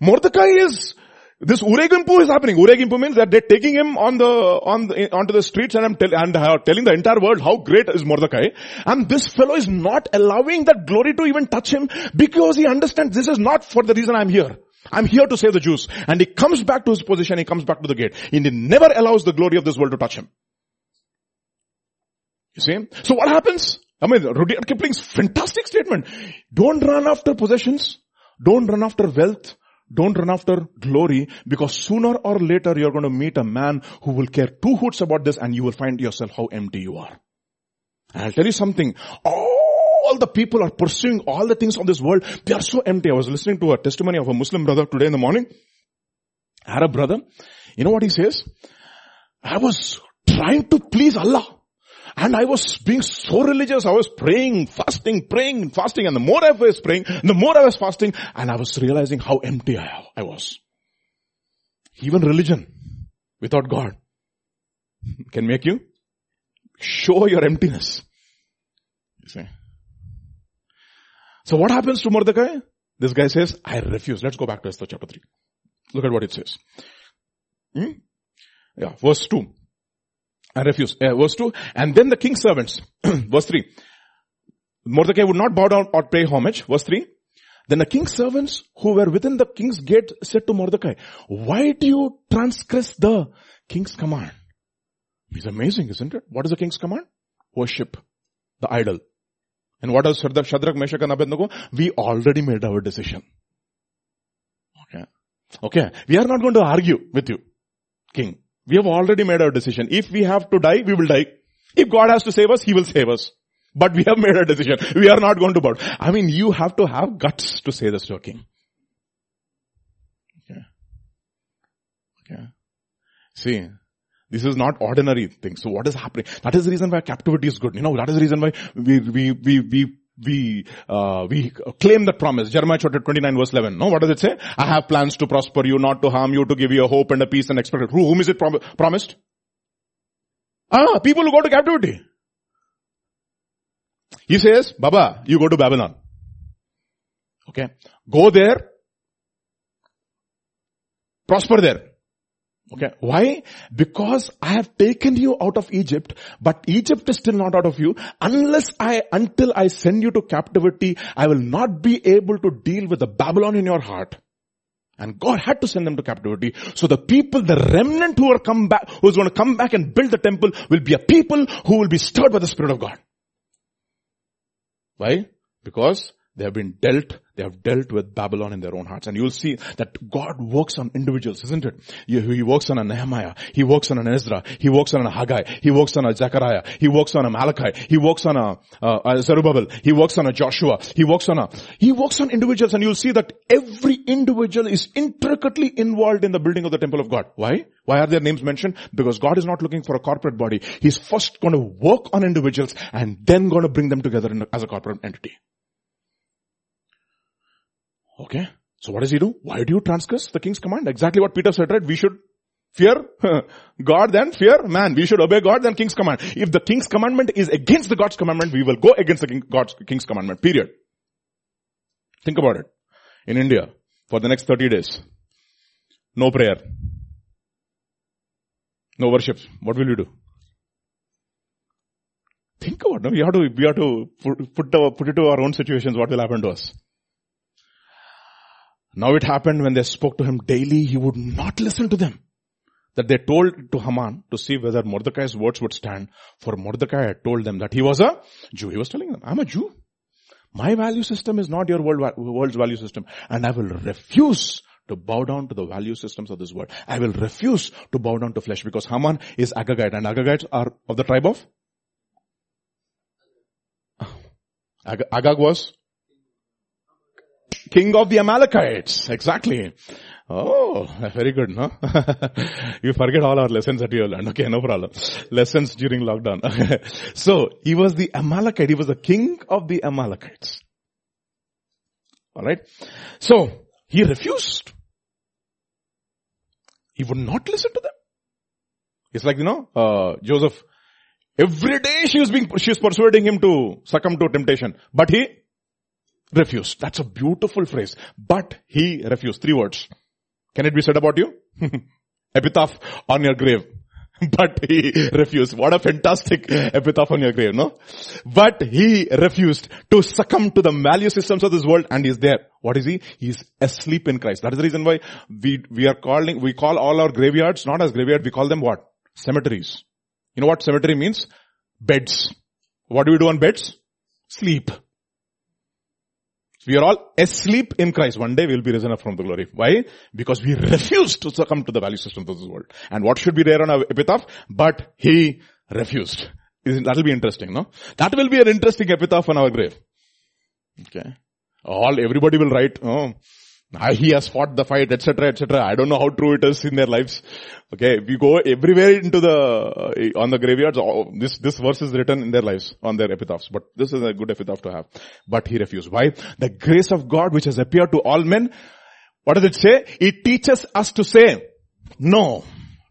Mordecai is, this Uregimpu is happening. Uregimpu means that they're taking him on the, on the, onto the streets and I'm tell, and uh, telling the entire world how great is Mordecai. And this fellow is not allowing that glory to even touch him because he understands this is not for the reason I'm here. I'm here to save the Jews. And he comes back to his position, he comes back to the gate. And he never allows the glory of this world to touch him. You see? So what happens? I mean, Rudyard Kipling's fantastic statement. Don't run after possessions. Don't run after wealth. Don't run after glory because sooner or later you're going to meet a man who will care two hoots about this and you will find yourself how empty you are. And I'll tell you something. All the people are pursuing all the things of this world. They are so empty. I was listening to a testimony of a Muslim brother today in the morning. Arab brother. You know what he says? I was trying to please Allah. And I was being so religious. I was praying, fasting, praying, fasting. And the more I was praying, the more I was fasting. And I was realizing how empty I, was. Even religion without God <laughs> can make you show your emptiness. You see. So what happens to Mordecai? This guy says, I refuse. Let's go back to Esther chapter 3. Look at what it says. Hmm? Yeah, verse 2 and refused. Uh, verse 2. And then the king's servants, <clears throat> verse 3. Mordecai would not bow down or pay homage. Verse 3. Then the king's servants who were within the king's gate said to Mordecai, why do you transgress the king's command? It's amazing, isn't it? What is the king's command? Worship the idol. And what does Shadrach, Meshach and Abednego? We already made our decision. Okay. Okay. We are not going to argue with you, king. We have already made our decision. If we have to die, we will die. If God has to save us, He will save us. But we have made a decision. We are not going to bow. I mean, you have to have guts to say this to a king. Okay. Okay. See, this is not ordinary thing. So what is happening? That is the reason why captivity is good. You know, that is the reason why we, we, we, we we, uh, we claim that promise. Jeremiah chapter 29 verse 11. No, what does it say? I have plans to prosper you, not to harm you, to give you a hope and a peace and expect. Who, whom is it prom- promised? Ah, people who go to captivity. He says, Baba, you go to Babylon. Okay. Go there. Prosper there. Okay. Why? Because I have taken you out of Egypt, but Egypt is still not out of you. Unless I, until I send you to captivity, I will not be able to deal with the Babylon in your heart. And God had to send them to captivity. So the people, the remnant who are come back, who's going to come back and build the temple will be a people who will be stirred by the Spirit of God. Why? Because they have been dealt, they have dealt with Babylon in their own hearts. And you'll see that God works on individuals, isn't it? He works on a Nehemiah. He works on an Ezra. He works on a Haggai. He works on a Zechariah. He works on a Malachi. He works on a, uh, a Zerubbabel. He works on a Joshua. He works on a, he works on individuals and you'll see that every individual is intricately involved in the building of the temple of God. Why? Why are their names mentioned? Because God is not looking for a corporate body. He's first going to work on individuals and then going to bring them together as a corporate entity. Okay. So what does he do? Why do you transgress the king's command? Exactly what Peter said, right? We should fear <laughs> God then fear man. We should obey God then king's command. If the king's commandment is against the God's commandment, we will go against the king, God's king's commandment. Period. Think about it. In India, for the next 30 days, no prayer, no worship. What will you do? Think about it. No? We have to, we have to put, put, put it to our own situations. What will happen to us? Now it happened when they spoke to him daily, he would not listen to them. That they told to Haman to see whether Mordecai's words would stand. For Mordecai had told them that he was a Jew. He was telling them, I'm a Jew. My value system is not your world, world's value system. And I will refuse to bow down to the value systems of this world. I will refuse to bow down to flesh because Haman is Agagite and Agagites are of the tribe of Agag was king of the Amalekites. Exactly. Oh, very good, no? <laughs> you forget all our lessons that you learned. Okay, no problem. Lessons during lockdown. so, he was the Amalekite. He was the king of the Amalekites. Alright? So, he refused. He would not listen to them. It's like, you know, uh, Joseph, every day she was being, she was persuading him to succumb to temptation. But he refused. That's a beautiful phrase. But he refused. Three words. Can it be said about you? <laughs> Epitaph on your grave. <laughs> But he refused. What a fantastic epitaph on your grave, no? But he refused to succumb to the value systems of this world and he's there. What is he? He's asleep in Christ. That is the reason why we, we are calling, we call all our graveyards not as graveyard, we call them what? Cemeteries. You know what cemetery means? Beds. What do we do on beds? Sleep. We are all asleep in Christ. One day we will be risen up from the glory. Why? Because we refuse to succumb to the value systems of this world. And what should be there on our epitaph? But he refused. That will be interesting, no? That will be an interesting epitaph on our grave. Okay. All, everybody will write, oh, he has fought the fight, etc., etc. I don't know how true it is in their lives. Okay, we go everywhere into the uh, on the graveyards. This this verse is written in their lives on their epitaphs. But this is a good epitaph to have. But he refused. Why? The grace of God which has appeared to all men. What does it say? It teaches us to say no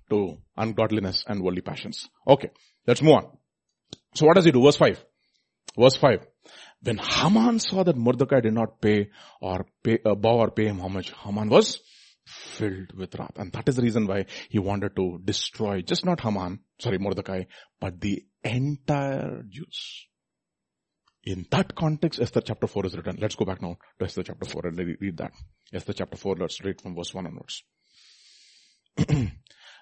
to ungodliness and worldly passions. Okay, let's move on. So what does he do? Verse five. Verse five. When Haman saw that Mordecai did not pay or pay, uh, bow or pay him homage, Haman was filled with wrath. And that is the reason why he wanted to destroy just not Haman, sorry, Mordecai, but the entire Jews. In that context, Esther chapter 4 is written. Let's go back now to Esther chapter 4 and read that. Esther chapter 4, let's read from verse 1 onwards. <clears throat>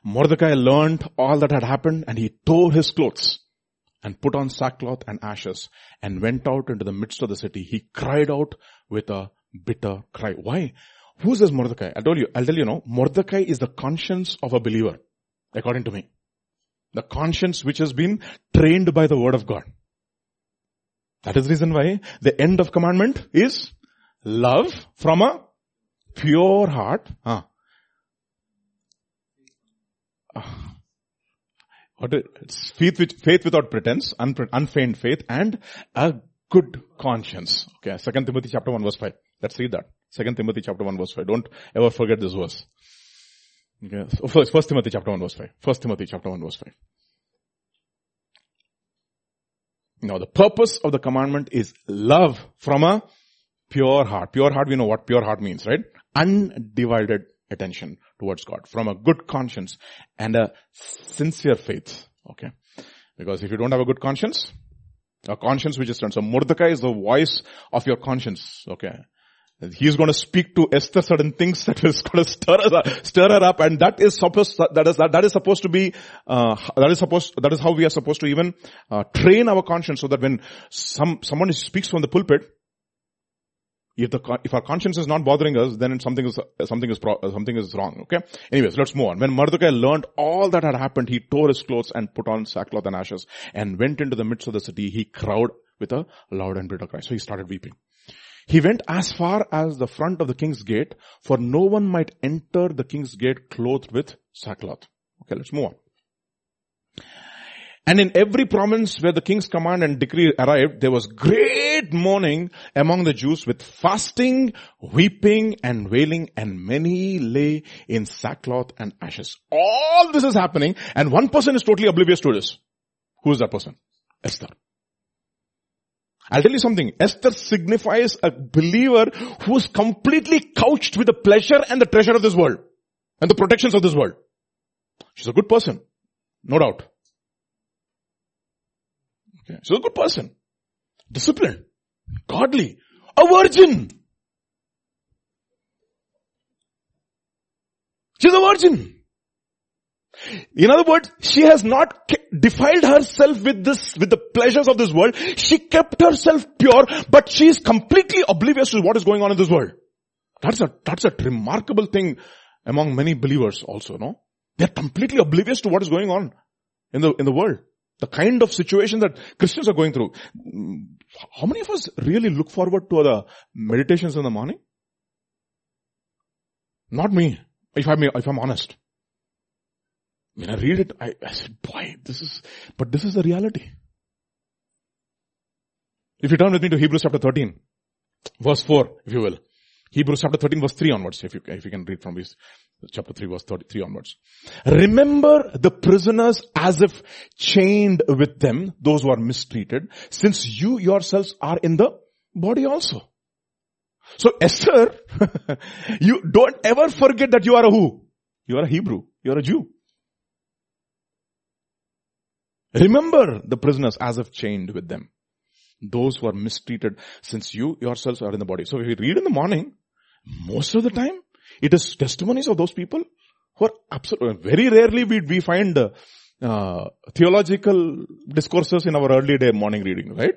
Mordecai learned all that had happened and he tore his clothes and put on sackcloth and ashes and went out into the midst of the city. He cried out with a bitter cry. Why? Who's this Mordecai? I'll tell you, I'll tell you now, Mordecai is the conscience of a believer, according to me. The conscience which has been trained by the word of God. That is the reason why the end of commandment is love from a pure heart. Huh. Ah. What is, faith, with, faith without pretense, unfeigned faith, and a good conscience. Okay, Second Timothy chapter 1 verse 5. Let's read that. Second Timothy chapter 1 verse 5. Don't ever forget this verse. Okay, so first, first Timothy chapter 1 verse 5. First Timothy chapter 1 verse 5. Now the purpose of the commandment is love from a pure heart. Pure heart, we know what pure heart means, right? Undivided attention towards God from a good conscience and a sincere faith. Okay. Because if you don't have a good conscience, a conscience which is turned. So Mordecai is the voice of your conscience. Okay. He's going to speak to Esther certain things that is going to stir her, stir her up, and that is supposed that is that, that is supposed to be uh, that is supposed that is how we are supposed to even uh, train our conscience so that when some someone speaks from the pulpit, if the, if our conscience is not bothering us, then something is, something is, something is wrong, okay? Anyways, let's move on. When Mordecai learned all that had happened, he tore his clothes and put on sackcloth and ashes and went into the midst of the city. He cried with a loud and bitter cry. So he started weeping. He went as far as the front of the king's gate, for no one might enter the king's gate clothed with sackcloth. Okay, let's move on. And in every province where the king's command and decree arrived, there was great mourning among the Jews with fasting, weeping and wailing and many lay in sackcloth and ashes. All this is happening and one person is totally oblivious to this. Who is that person? Esther. I'll tell you something. Esther signifies a believer who is completely couched with the pleasure and the treasure of this world and the protections of this world. She's a good person. No doubt. Okay. She's a good person. Disciplined. Godly. A virgin. She's a virgin. In other words, she has not defiled herself with this, with the pleasures of this world. She kept herself pure, but she is completely oblivious to what is going on in this world. That's a, that's a remarkable thing among many believers also, no? They're completely oblivious to what is going on in the, in the world. The kind of situation that Christians are going through. How many of us really look forward to the meditations in the morning? Not me, if I'm, if I'm honest. When I read it, I, I said, boy, this is, but this is the reality. If you turn with me to Hebrews chapter 13, verse 4, if you will. Hebrews chapter 13 verse 3 onwards, if you, if you can read from this, chapter 3 verse 33 onwards. Remember the prisoners as if chained with them, those who are mistreated, since you yourselves are in the body also. So Esther, <laughs> you don't ever forget that you are a who? You are a Hebrew. You are a Jew. Remember the prisoners as if chained with them. Those who are mistreated since you yourselves are in the body. So if we read in the morning, most of the time, it is testimonies of those people who are absolutely, very rarely we, we find uh, uh, theological discourses in our early day morning reading, right?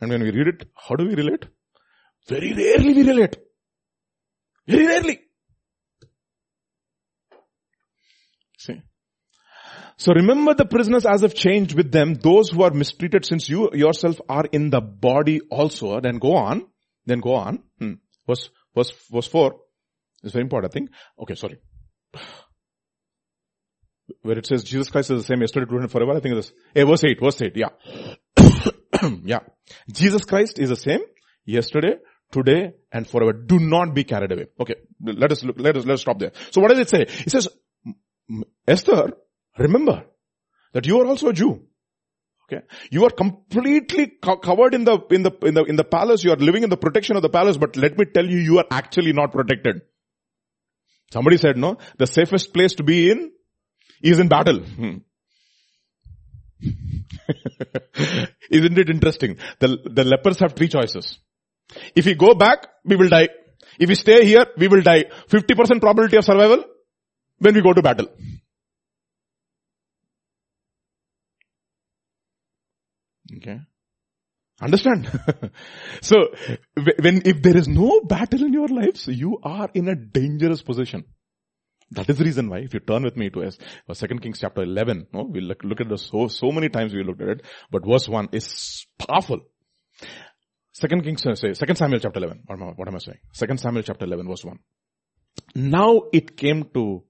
And when we read it, how do we relate? Very rarely we relate. Very rarely. See. So remember the prisoners as if changed with them, those who are mistreated since you yourself are in the body also. Then go on. Then go on. Hmm. Verse, verse, verse 4 is very important, I think. Okay, sorry. Where it says Jesus Christ is the same yesterday, today, and forever, I think it is. Hey, verse 8, verse 8, yeah. <coughs> yeah. Jesus Christ is the same yesterday, today, and forever. Do not be carried away. Okay, let us look, let us, let us stop there. So what does it say? It says, Esther, remember that you are also a Jew. Okay. You are completely co- covered in the, in the, in the, in the palace. You are living in the protection of the palace, but let me tell you, you are actually not protected. Somebody said, no, the safest place to be in is in battle. Hmm. <laughs> Isn't it interesting? The, the lepers have three choices. If we go back, we will die. If we stay here, we will die. 50% probability of survival when we go to battle. Okay. Understand? <laughs> so, when, if there is no battle in your lives, you are in a dangerous position. That is the reason why, if you turn with me to uh, Second Kings chapter 11, no, we'll look, look at this so, so many times we looked at it, but verse 1 is powerful. Second Kings, uh, say, Second Samuel chapter 11, what am, I, what am I saying? Second Samuel chapter 11 verse 1. Now it came to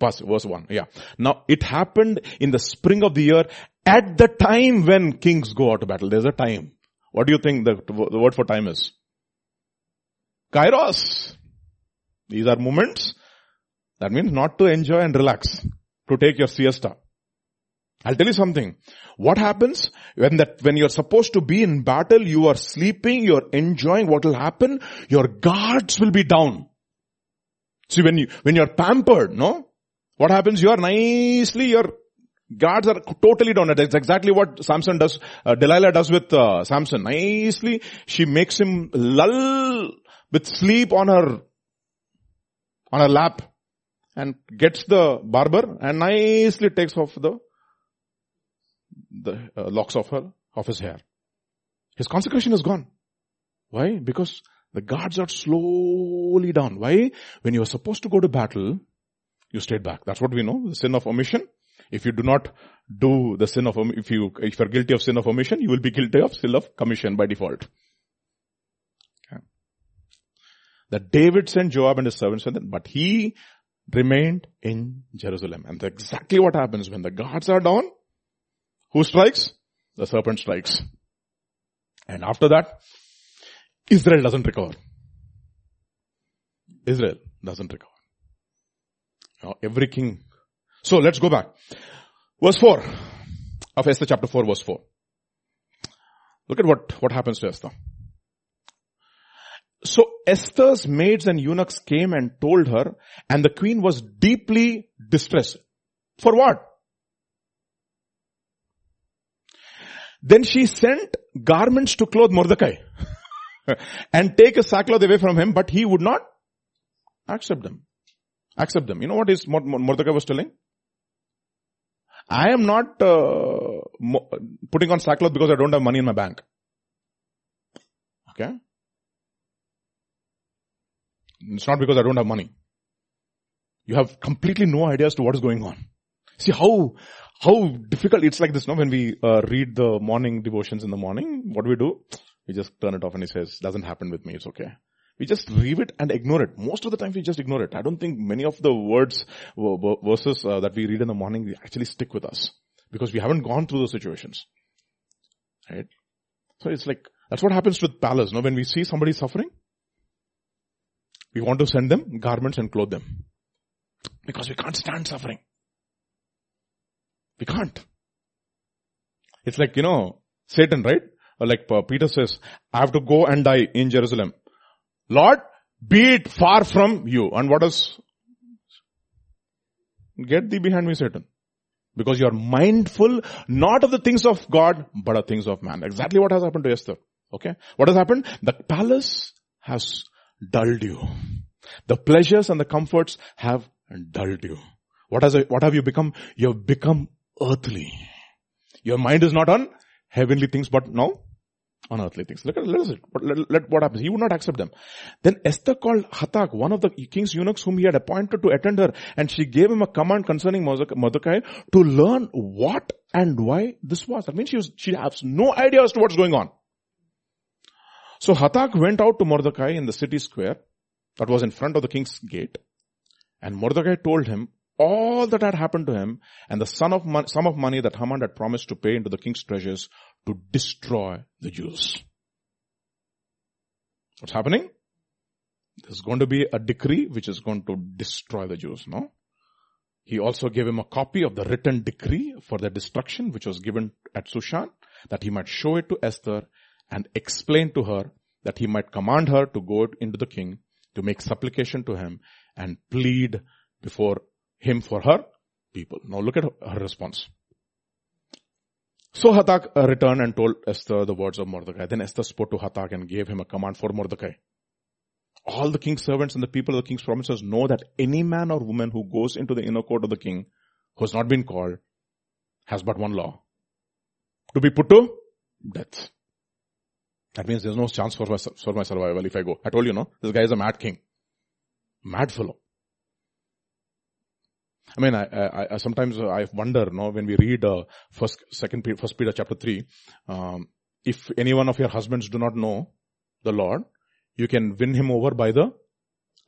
pass, verse 1, yeah. Now it happened in the spring of the year at the time when kings go out to battle. There's a time. What do you think the, the word for time is? Kairos. These are moments. That means not to enjoy and relax. To take your siesta. I'll tell you something. What happens when that, when you're supposed to be in battle, you are sleeping, you're enjoying, what will happen? Your guards will be down. See, when you, when you're pampered, no? What happens? You are nicely, your guards are totally down. That's exactly what Samson does, uh, Delilah does with uh, Samson. Nicely, she makes him lull with sleep on her, on her lap and gets the barber and nicely takes off the the uh, locks of her of his hair. His consecration is gone. Why? Because the guards are slowly down. Why? When you are supposed to go to battle, you stayed back. That's what we know. The sin of omission. If you do not do the sin of, if you, if you are guilty of sin of omission, you will be guilty of sin of commission by default. Okay. That David sent Joab and his servants, but he remained in Jerusalem. And exactly what happens when the guards are down, who strikes? The serpent strikes. And after that, Israel doesn't recover. Israel doesn't recover. Now, every king. So let's go back. Verse 4 of Esther chapter 4 verse 4. Look at what, what happens to Esther. So Esther's maids and eunuchs came and told her and the queen was deeply distressed. For what? Then she sent garments to clothe Mordecai <laughs> and take a sackcloth away from him, but he would not accept them. Accept them. You know what is Mordecai was telling? I am not uh, putting on sackcloth because I don't have money in my bank. Okay? It's not because I don't have money. You have completely no idea as to what is going on. See how, how difficult it's like this, no? When we uh, read the morning devotions in the morning, what do we do? We just turn it off and he says, doesn't happen with me, it's okay. We just leave it and ignore it. Most of the time we just ignore it. I don't think many of the words, verses uh, that we read in the morning actually stick with us. Because we haven't gone through those situations. Right? So it's like, that's what happens with palace, no? When we see somebody suffering, we want to send them garments and clothe them. Because we can't stand suffering. We can't. It's like, you know, Satan, right? Like uh, Peter says, I have to go and die in Jerusalem. Lord, be it far from you. And what does? Get thee behind me, Satan. Because you are mindful not of the things of God, but of things of man. Exactly what has happened to Esther. Okay? What has happened? The palace has dulled you. The pleasures and the comforts have dulled you. What has, what have you become? You have become earthly. Your mind is not on heavenly things, but now on earthly things. Look at, let us, let, let, what happens. He would not accept them. Then Esther called Hathach, one of the king's eunuchs whom he had appointed to attend her, and she gave him a command concerning Mordecai to learn what and why this was. That means she was, she has no idea as to what's going on. So Hathach went out to Mordecai in the city square that was in front of the king's gate, and Mordecai told him all that had happened to him and the sum of, mon- sum of money that Haman had promised to pay into the king's treasures to destroy the Jews. What's happening? There's going to be a decree which is going to destroy the Jews, no? He also gave him a copy of the written decree for their destruction which was given at Shushan that he might show it to Esther and explain to her that he might command her to go into the king to make supplication to him and plead before him for her people. Now look at her response. So Hathach uh, returned and told Esther the words of Mordecai. Then Esther spoke to Hathach and gave him a command for Mordecai. All the king's servants and the people of the king's provinces know that any man or woman who goes into the inner court of the king who has not been called has but one law. To be put to death. That means there's no chance for my, for my survival if I go. I told you, no? This guy is a mad king. Mad fellow. I mean, I, I, I sometimes I wonder, no, when we read uh, first, second, first Peter chapter three, um, if any one of your husbands do not know the Lord, you can win him over by the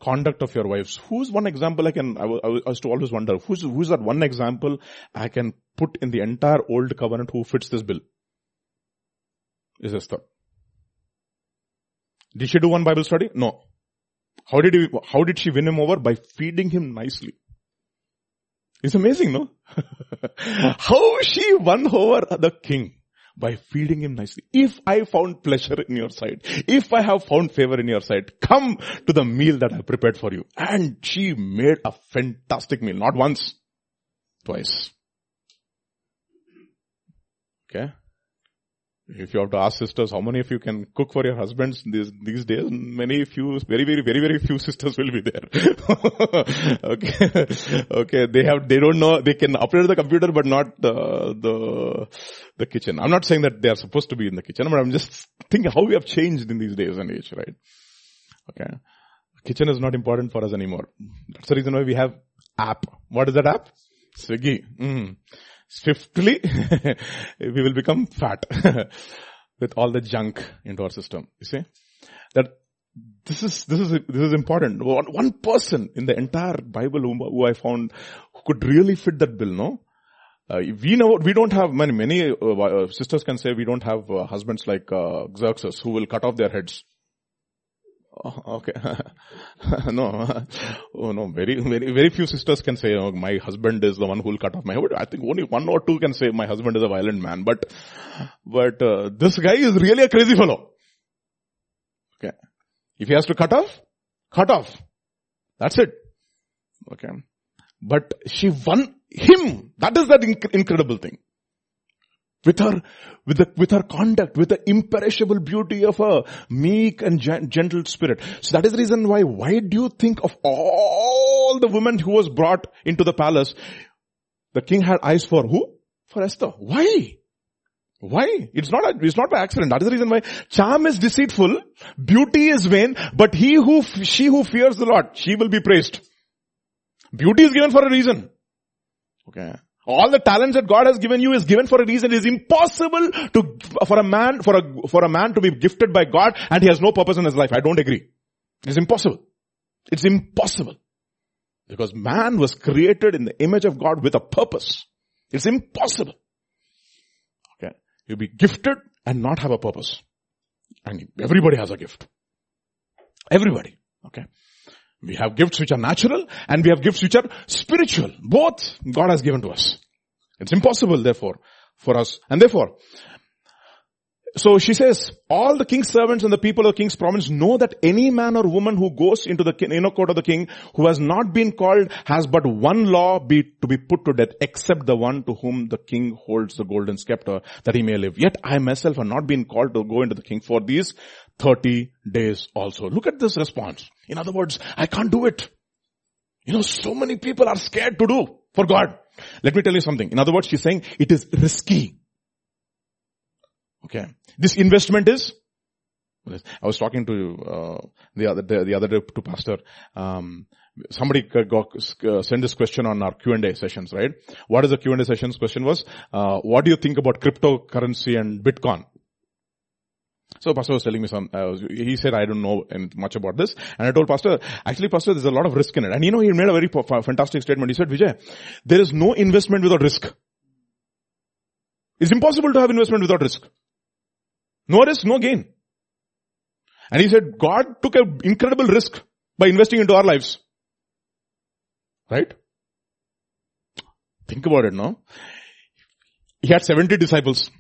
conduct of your wives. Who's one example I can, I, I was to always wonder, who's, who's that one example I can put in the entire old covenant who fits this bill? Is Esther. Did she do one Bible study? No. How did he, how did she win him over? By feeding him nicely. It's amazing, no? <laughs> how she won over the king by feeding him nicely. If I found pleasure in your sight, if I have found favor in your sight, come to the meal that I prepared for you. And she made a fantastic meal, not once, twice. Okay. If you have to ask sisters, how many of you can cook for your husbands these, these days? Many few, very, very, very, very few <laughs> sisters will be there. <laughs> okay. Okay. They have, they don't know, they can operate the computer, but not the, the, the kitchen. I'm not saying that they are supposed to be in the kitchen, but I'm just <laughs> thinking how we have changed in these days and age, right? Okay. Kitchen is not important for us anymore. That's the reason why we have app. What is that app? Swiggy. Mm swiftly <laughs> we will become fat <laughs> with all the junk into our system. You see? That this is, this is, this is important. One, one person in the entire Bible who, who I found who could really fit that bill, no? Uh, we know, we don't have many, many uh, uh sisters can say we don't have uh, husbands like uh, Xerxes who will cut off their heads. Oh, okay. <laughs> no. <laughs> Oh no. Very, very, very few sisters can say, oh, my husband is the one who will cut off my head. I think only one or two can say my husband is a violent man. But, but, uh, this guy is really a crazy fellow. Okay. If he has to cut off, cut off. That's it. Okay. But she won him. That is that inc- incredible thing with her, with the, with her conduct, with the imperishable beauty of her meek and gentle spirit. So that is the reason why, why do you think of all the women who was brought into the palace, the king had eyes for who? For Esther. Why? Why? It's not, a, it's not by accident. That is the reason why charm is deceitful, beauty is vain, but he who, she who fears the Lord, she will be praised. Beauty is given for a reason. Okay. All the talents that God has given you is given for a reason. It is impossible to, for a man, for a, for a man to be gifted by God and he has no purpose in his life. I don't agree. It's impossible. It's impossible. Because man was created in the image of God with a purpose. It's impossible. Okay. You'll be gifted and not have a purpose. And everybody has a gift. Everybody. Okay. We have gifts which are natural and we have gifts which are spiritual. Both God has given to us. It's impossible therefore for us. And therefore, so she says, all the king's servants and the people of the king's province know that any man or woman who goes into the inner court of the king who has not been called has but one law be to be put to death except the one to whom the king holds the golden scepter that he may live. Yet I myself have not been called to go into the king for these 30 days also. Look at this response. In other words, I can't do it. You know, so many people are scared to do for God. Let me tell you something. In other words, she's saying it is risky. Okay. This investment is, I was talking to uh, the other day, the other day to pastor. Um, somebody uh, sent this question on our Q and A sessions, right? What is the Q and A sessions? Question was, uh, what do you think about cryptocurrency and Bitcoin? So pastor was telling me some, uh, he said, I don't know much about this. And I told pastor, actually pastor, there's a lot of risk in it. And you know, he made a very fantastic statement. He said, Vijay, there is no investment without risk. It's impossible to have investment without risk. No risk, no gain. And he said, God took an incredible risk by investing into our lives. Right? Think about it now. He had 70 disciples.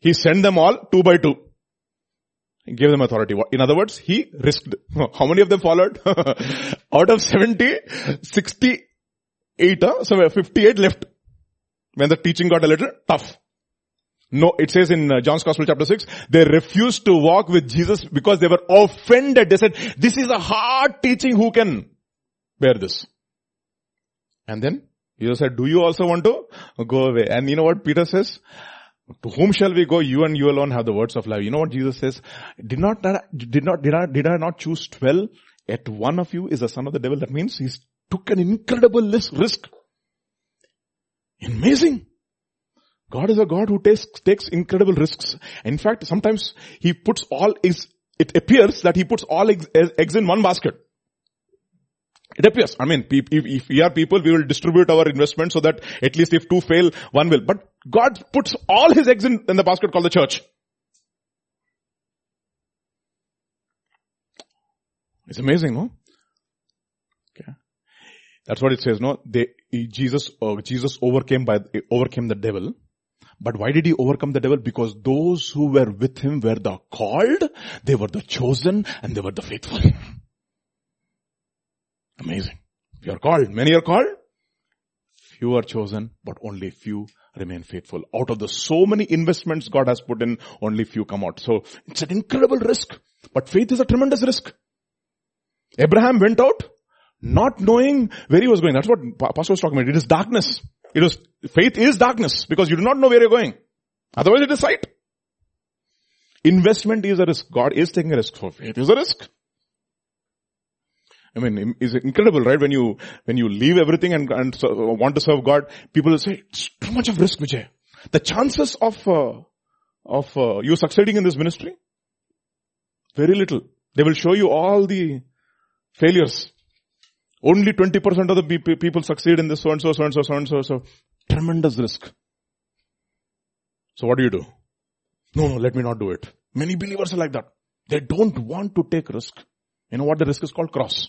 He sent them all two by two. He gave them authority. In other words, he risked. <laughs> How many of them followed? <laughs> Out of 70, 68, uh, so 58 left. When the teaching got a little tough. No, it says in uh, John's Gospel chapter 6, they refused to walk with Jesus because they were offended. They said, this is a hard teaching, who can bear this? And then Jesus said, do you also want to go away? And you know what Peter says? To whom shall we go? You and you alone have the words of life. You know what Jesus says? Did not, did not, did I, did I not choose 12? At one of you is the son of the devil. That means he took an incredible risk. Amazing. God is a God who takes, takes incredible risks. In fact, sometimes He puts all eggs, it appears that He puts all eggs, eggs in one basket. It appears. I mean, if, we are people, we will distribute our investment so that at least if two fail, one will. But God puts all His eggs in, in the basket called the church. It's amazing, no? Okay. That's what it says, no? They, Jesus, uh, Jesus overcame by, overcame the devil but why did he overcome the devil? Because those who were with him were the called, they were the chosen, and they were the faithful. <laughs> Amazing. You are called. Many are called. Few are chosen, but only few remain faithful. Out of the so many investments God has put in, only few come out. So it's an incredible risk. But faith is a tremendous risk. Abraham went out not knowing where he was going. That's what Pastor was talking about. It is darkness. It is, faith is darkness because you do not know where you're going. Otherwise it is sight. Investment is a risk. God is taking a risk. for faith is a risk. I mean, it's incredible, right? When you, when you leave everything and, and so, want to serve God, people will say, it's too much of risk, Vijay. The chances of, uh, of uh, you succeeding in this ministry? Very little. They will show you all the failures. Only 20% of the people succeed in this so and so, so and so, so and so, so. Tremendous risk. So what do you do? No, no, let me not do it. Many believers are like that. They don't want to take risk. You know what the risk is called? Cross.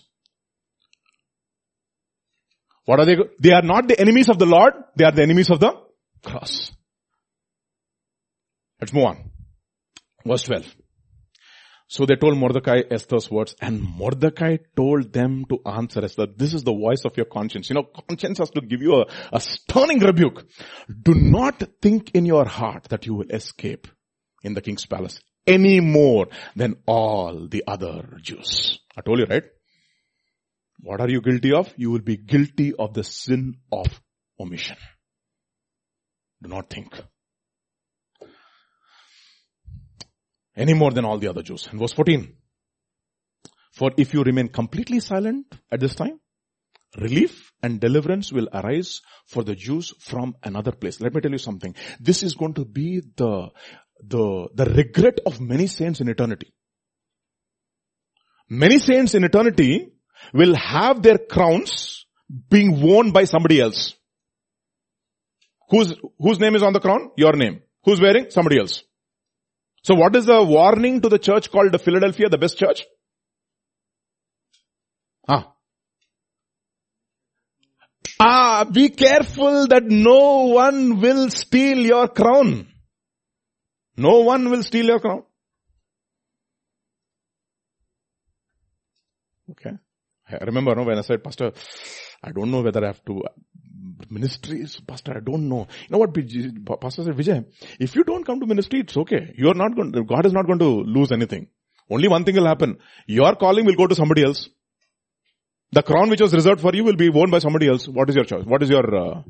What are they? They are not the enemies of the Lord. They are the enemies of the cross. Let's move on. Verse 12. So they told Mordecai Esther's words and Mordecai told them to answer Esther, this is the voice of your conscience. You know, conscience has to give you a, a stunning rebuke. Do not think in your heart that you will escape in the king's palace any more than all the other Jews. I told you, right? What are you guilty of? You will be guilty of the sin of omission. Do not think. any more than all the other Jews. And verse 14. For if you remain completely silent at this time, relief and deliverance will arise for the Jews from another place. Let me tell you something. This is going to be the, the, the regret of many saints in eternity. Many saints in eternity will have their crowns being worn by somebody else. Whose, whose name is on the crown? Your name. Who's wearing? Somebody else. So what is the warning to the church called Philadelphia, the best church? Ah. Ah, be careful that no one will steal your crown. No one will steal your crown. Okay. I remember no, when I said, Pastor, I don't know whether I have to ministries, Pastor, I don't know. You know what Pastor said, Vijay, if you don't come to ministry, it's okay. You are not going, God is not going to lose anything. Only one thing will happen. Your calling will go to somebody else. The crown which was reserved for you will be worn by somebody else. What is your choice? What is your uh,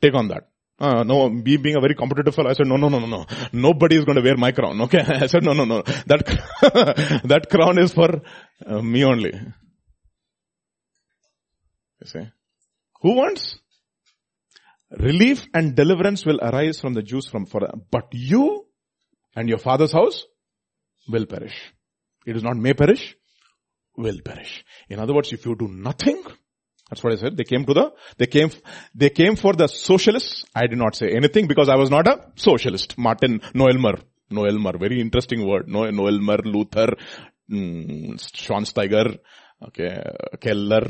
take on that? Uh, no, me being a very competitive fellow, I said, no, no, no, no, no. Nobody is going to wear my crown. Okay. <laughs> I said, no, no, no. That, <laughs> that crown is for uh, me only. You see? Who wants? Relief and deliverance will arise from the Jews from for, but you and your father's house will perish. It is not may perish, will perish. In other words, if you do nothing, that's what I said. They came to the, they came, they came for the socialists. I did not say anything because I was not a socialist. Martin Niemöller. Niemöller. Very interesting word. No, Niemöller, Luther, mm, Schweinsteiger, okay, Keller,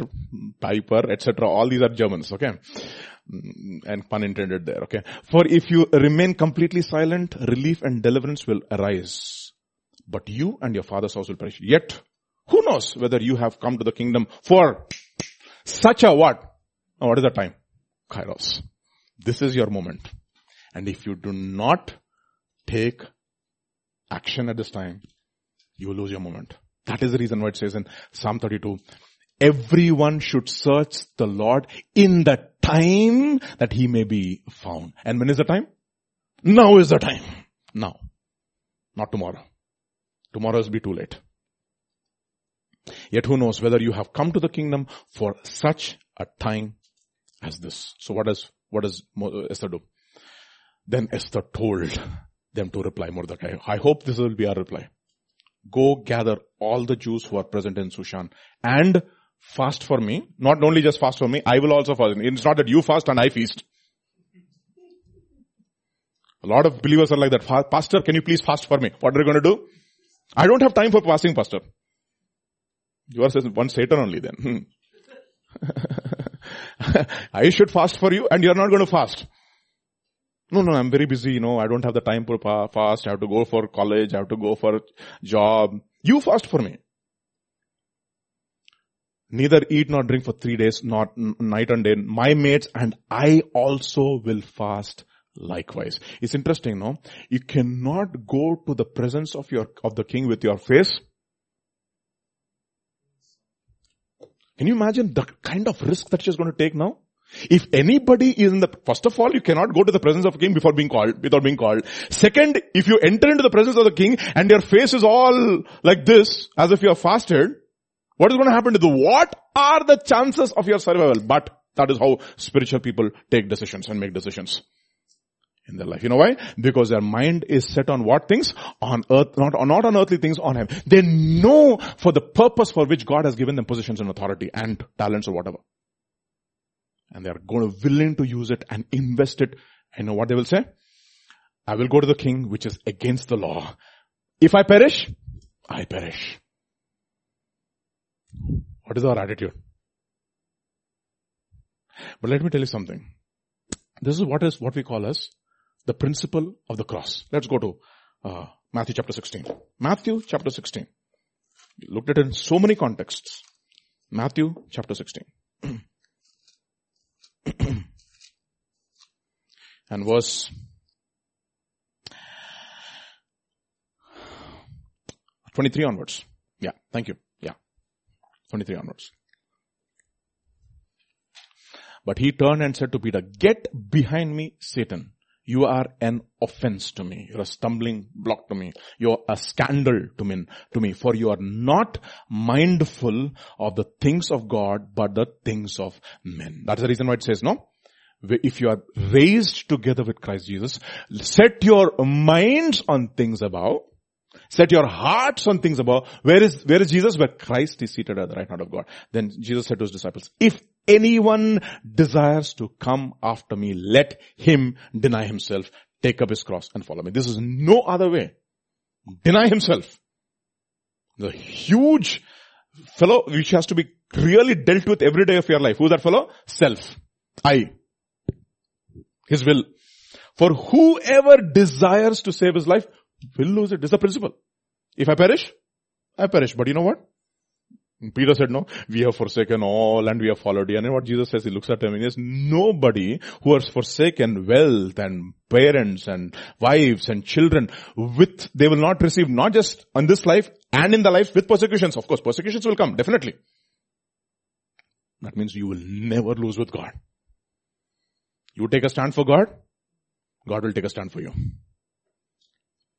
Piper, etc. All these are Germans, okay? Mm, and pun intended there, okay? For if you remain completely silent, relief and deliverance will arise. But you and your father's house will perish. Yet, who knows whether you have come to the kingdom for such a what? Oh, what is the time? Kairos. This is your moment. And if you do not take action at this time, you lose your moment. That is the reason why it says in Psalm 32, everyone should search the Lord in the time that he may be found. And when is the time? Now is the time. Now. Not tomorrow. Tomorrow will be too late. Yet who knows whether you have come to the kingdom for such a time as this. So what does, what does Esther do? Then Esther told them to reply Mordecai. I hope this will be our reply. Go gather all the Jews who are present in Shushan and fast for me. Not only just fast for me, I will also fast. It's not that you fast and I feast. A lot of believers are like that. Pastor, can you please fast for me? What are you going to do? I don't have time for fasting, pastor. You are one Satan only then. <laughs> I should fast for you and you are not going to fast. No, no, I'm very busy, you know, I don't have the time for fast, I have to go for college, I have to go for job. You fast for me. Neither eat nor drink for three days, not night and day. My mates and I also will fast likewise. It's interesting, no? You cannot go to the presence of your, of the king with your face Can you imagine the kind of risk that she's going to take now? If anybody is in the, first of all, you cannot go to the presence of a king before being called, without being called. Second, if you enter into the presence of the king and your face is all like this, as if you are fasted, what is going to happen to the, what are the chances of your survival? But that is how spiritual people take decisions and make decisions in their life. You know why? Because their mind is set on what things? On earth, not, not on earthly things, on Him. They know for the purpose for which God has given them positions and authority and talents or whatever. And they are going to willing to use it and invest it. I know what they will say? I will go to the king which is against the law. If I perish, I perish. What is our attitude? But let me tell you something. This is what is what we call as the principle of the cross. Let's go to uh, Matthew chapter 16. Matthew chapter 16. We looked at it in so many contexts. Matthew chapter 16. And verse 23 onwards. Yeah, thank you. Yeah. 23 onwards. But he turned and said to Peter, get behind me, Satan. You are an offense to me. You're a stumbling block to me. You're a scandal to me, to me, for you are not mindful of the things of God, but the things of men. That's the reason why it says, no? If you are raised together with Christ Jesus, set your minds on things above, Set your hearts on things above. Where is, where is Jesus? Where Christ is seated at the right hand of God. Then Jesus said to his disciples, if anyone desires to come after me, let him deny himself, take up his cross and follow me. This is no other way. Deny himself. The huge fellow which has to be really dealt with every day of your life. Who's that fellow? Self. I. His will. For whoever desires to save his life will lose it. This is principle. If I perish, I perish. But you know what? Peter said, no, we have forsaken all and we have followed you. And what Jesus says, he looks at him and he says, nobody who has forsaken wealth and parents and wives and children with, they will not receive not just on this life and in the life with persecutions. Of course, persecutions will come, definitely. That means you will never lose with God. You take a stand for God, God will take a stand for you.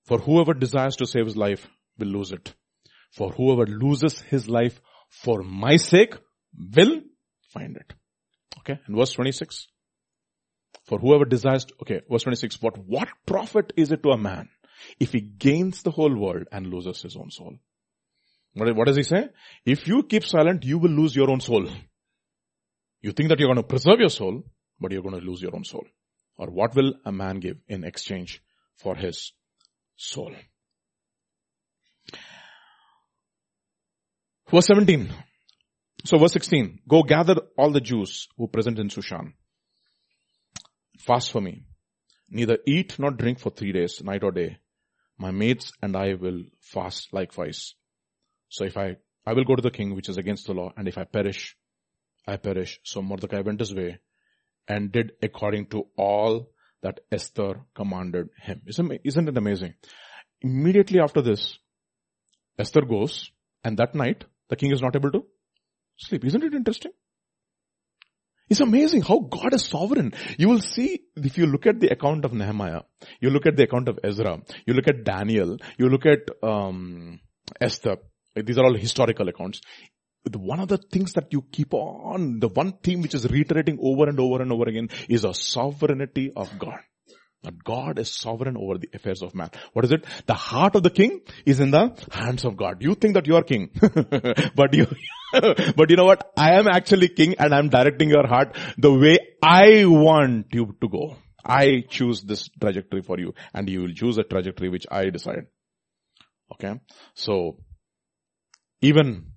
For whoever desires to save his life will lose it. For whoever loses his life for my sake will find it. Okay. And verse 26. For whoever desires, to, okay, verse 26, but what profit is it to a man if he gains the whole world and loses his own soul? What, what does he say? If you keep silent, you will lose your own soul. You think that you're going to preserve your soul, but you're going to lose your own soul. Or what will a man give in exchange for his soul? Verse 17. So verse 16. Go gather all the Jews who present in Shushan. Fast for me. Neither eat nor drink for three days, night or day. My mates and I will fast likewise. So if I, I will go to the king, which is against the law, and if I perish, I perish. So Mordecai went his way and did according to all that Esther commanded him. Isn't it amazing? Immediately after this, Esther goes and that night the king is not able to sleep. Isn't it interesting? It's amazing how God is sovereign. You will see if you look at the account of Nehemiah, you look at the account of Ezra, you look at Daniel, you look at um, Esther. These are all historical accounts. One of the things that you keep on, the one theme which is reiterating over and over and over again is a sovereignty of God. That God is sovereign over the affairs of man. What is it? The heart of the king is in the hands of God. You think that you are king. <laughs> but you, <laughs> but you know what? I am actually king and I'm directing your heart the way I want you to go. I choose this trajectory for you and you will choose a trajectory which I decide. Okay. So, even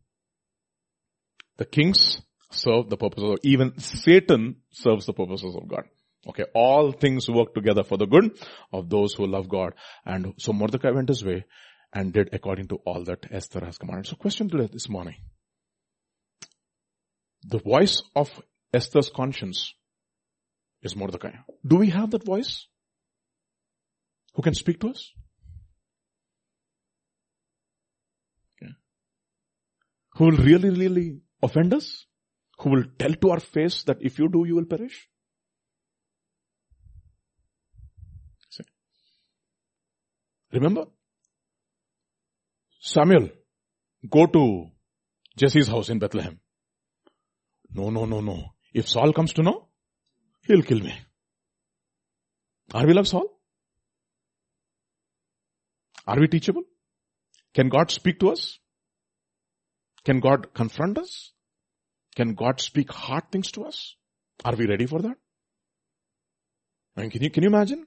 the kings serve the purposes of, even Satan serves the purposes of God. Okay, all things work together for the good of those who love God. And so Mordecai went his way and did according to all that Esther has commanded. So question today this morning. The voice of Esther's conscience is Mordecai. Do we have that voice? Who can speak to us? Okay. Who will really, really offend us? Who will tell to our face that if you do, you will perish? Remember? Samuel, go to Jesse's house in Bethlehem. No, no, no, no. If Saul comes to know, he'll kill me. Are we love Saul? Are we teachable? Can God speak to us? Can God confront us? Can God speak hard things to us? Are we ready for that? I mean, can you, can you imagine?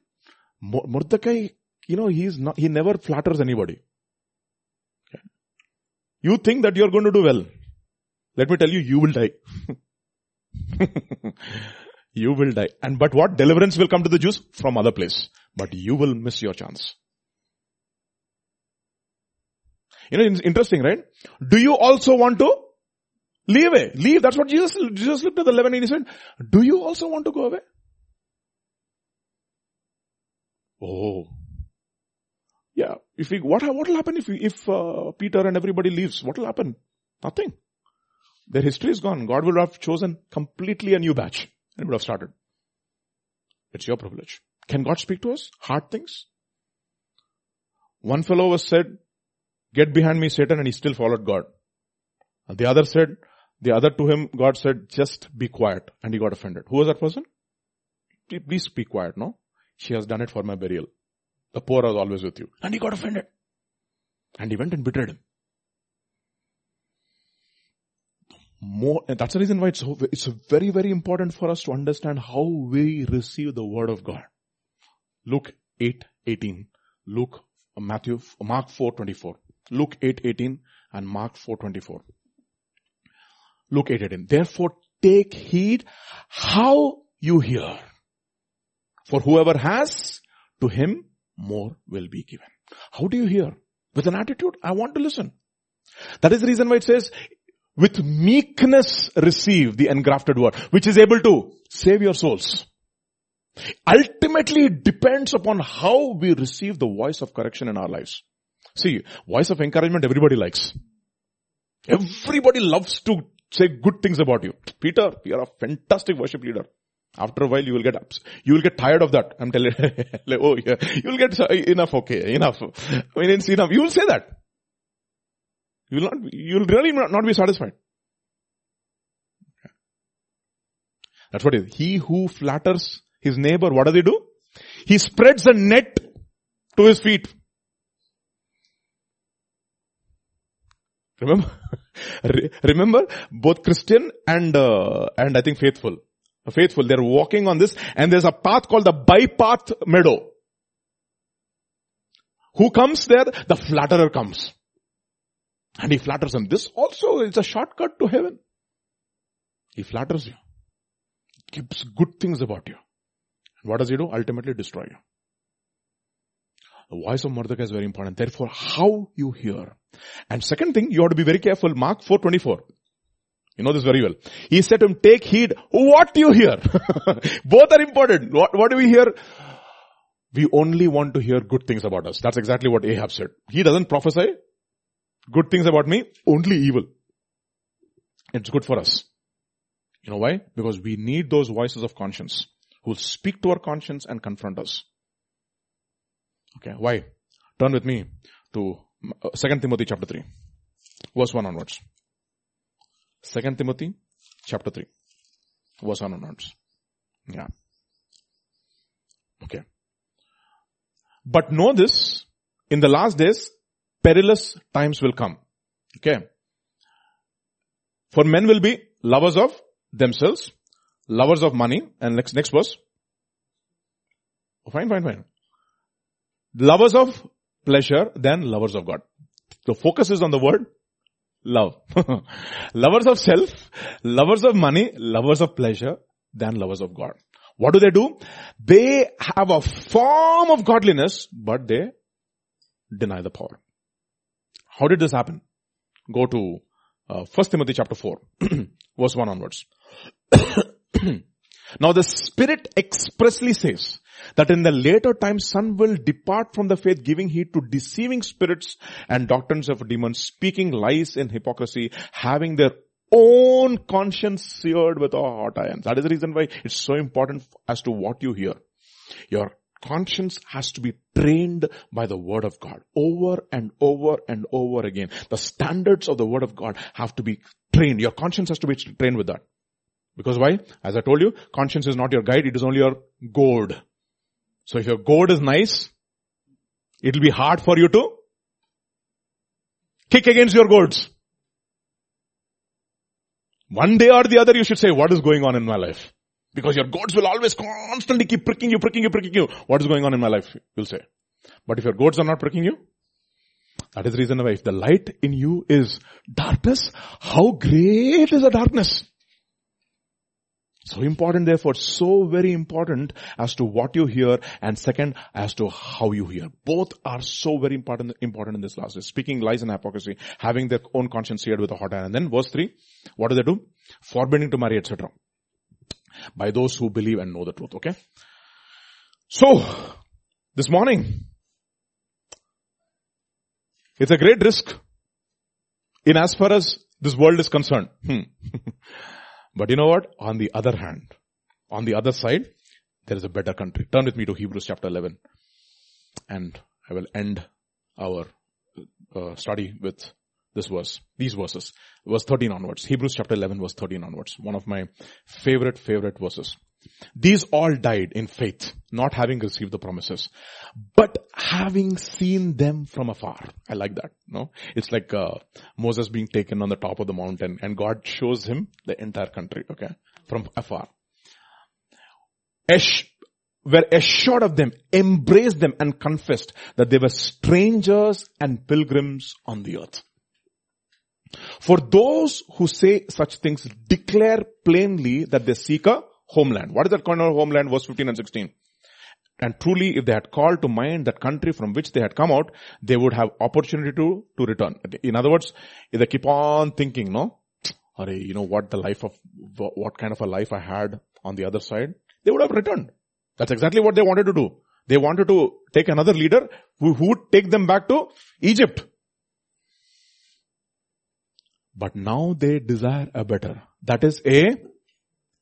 Mordecai you know, he's not, he never flatters anybody. Okay. You think that you're going to do well. Let me tell you, you will die. <laughs> you will die. And but what? Deliverance will come to the Jews from other place. But you will miss your chance. You know, it's interesting, right? Do you also want to leave away? Leave. That's what Jesus, Jesus looked at the eleven and he said, do you also want to go away? Oh, yeah. If we, what, what will happen if, if uh, Peter and everybody leaves? What will happen? Nothing. Their history is gone. God will have chosen completely a new batch and would have started. It's your privilege. Can God speak to us? Hard things? One fellow was said, get behind me Satan and he still followed God. And the other said, the other to him, God said, just be quiet. And he got offended. Who was that person? Please be quiet, no? She has done it for my burial. The poor are always with you. And he got offended. And he went and betrayed him. More, that's the reason why it's, it's very, very important for us to understand how we receive the word of God. Luke 8, 18. Luke, uh, Matthew, Mark 4, 24. Luke 8, 18 and Mark 4, 24. 8, 18. Therefore take heed how you hear. For whoever has, to him more will be given. How do you hear? With an attitude, I want to listen. That is the reason why it says, with meekness receive the engrafted word, which is able to save your souls. Ultimately, it depends upon how we receive the voice of correction in our lives. See, voice of encouragement everybody likes. Everybody loves to say good things about you. Peter, you are a fantastic worship leader. After a while, you will get ups. You will get tired of that. I'm telling you. <laughs> like, oh, yeah. You will get uh, enough. Okay, enough. I mean, it's enough. You will say that. You will not. You will really not be satisfied. That's what it is. He who flatters his neighbor, what does he do? He spreads a net to his feet. Remember? <laughs> Remember, both Christian and, uh, and I think faithful. Faithful, they're walking on this and there's a path called the bypath meadow. Who comes there? The flatterer comes. And he flatters him. This also is a shortcut to heaven. He flatters you. Gives good things about you. What does he do? Ultimately destroy you. The voice of Mordecai is very important. Therefore, how you hear. And second thing, you have to be very careful. Mark 4.24. You know this very well. He said to him, take heed what you hear. <laughs> Both are important. What, what do we hear? We only want to hear good things about us. That's exactly what Ahab said. He doesn't prophesy good things about me, only evil. It's good for us. You know why? Because we need those voices of conscience who speak to our conscience and confront us. Okay, why? Turn with me to 2 uh, Timothy chapter 3, verse 1 onwards. 2 Timothy chapter 3, verse 1 onwards. Yeah. Okay. But know this, in the last days, perilous times will come. Okay. For men will be lovers of themselves, lovers of money, and next, next verse. Oh, fine, fine, fine. Lovers of pleasure than lovers of God. The focus is on the word love. <laughs> lovers of self, lovers of money, lovers of pleasure than lovers of God. What do they do? They have a form of godliness, but they deny the power. How did this happen? Go to uh, 1 Timothy chapter 4, <clears throat> verse 1 onwards. <clears throat> now the Spirit expressly says that in the later times some will depart from the faith giving heed to deceiving spirits and doctrines of demons, speaking lies in hypocrisy, having their own conscience seared with a hot iron. That is the reason why it's so important as to what you hear. Your conscience has to be trained by the word of God over and over and over again. The standards of the word of God have to be trained. Your conscience has to be trained with that. Because why? As I told you, conscience is not your guide, it is only your goad. So if your goad is nice, it will be hard for you to kick against your goads. One day or the other you should say, what is going on in my life? Because your goads will always constantly keep pricking you, pricking you, pricking you. What is going on in my life? You'll say. But if your goads are not pricking you, that is the reason why if the light in you is darkness, how great is the darkness? So important therefore, so very important as to what you hear and second as to how you hear. Both are so very important, important in this last. Speaking lies and hypocrisy, having their own conscience seared with a hot iron. And then verse 3, what do they do? Forbidding to marry, etc by those who believe and know the truth. Okay. So, this morning, it's a great risk in as far as this world is concerned. Hmm. <laughs> but you know what? On the other hand, on the other side, there is a better country. Turn with me to Hebrews chapter 11 and I will end our uh, study with this verse, these verses, verse 13 onwards. Hebrews chapter 11 verse 13 onwards. One of my favorite, favorite verses. These all died in faith, not having received the promises, but having seen them from afar. I like that. No, it's like uh, Moses being taken on the top of the mountain, and God shows him the entire country. Okay, from afar. Esh, were assured of them, embraced them, and confessed that they were strangers and pilgrims on the earth. For those who say such things declare plainly that they seek a homeland. What is that of homeland? Verse 15 and 16. and truly if they had called to mind that country from which they had come out, they would have opportunity to, to return. In other words, if they keep on thinking, no, or you know what the life of, what kind of a life I had on the other side, they would have returned. That's exactly what they wanted to do. They wanted to take another leader who, who would take them back to Egypt. But now they desire a better. That is a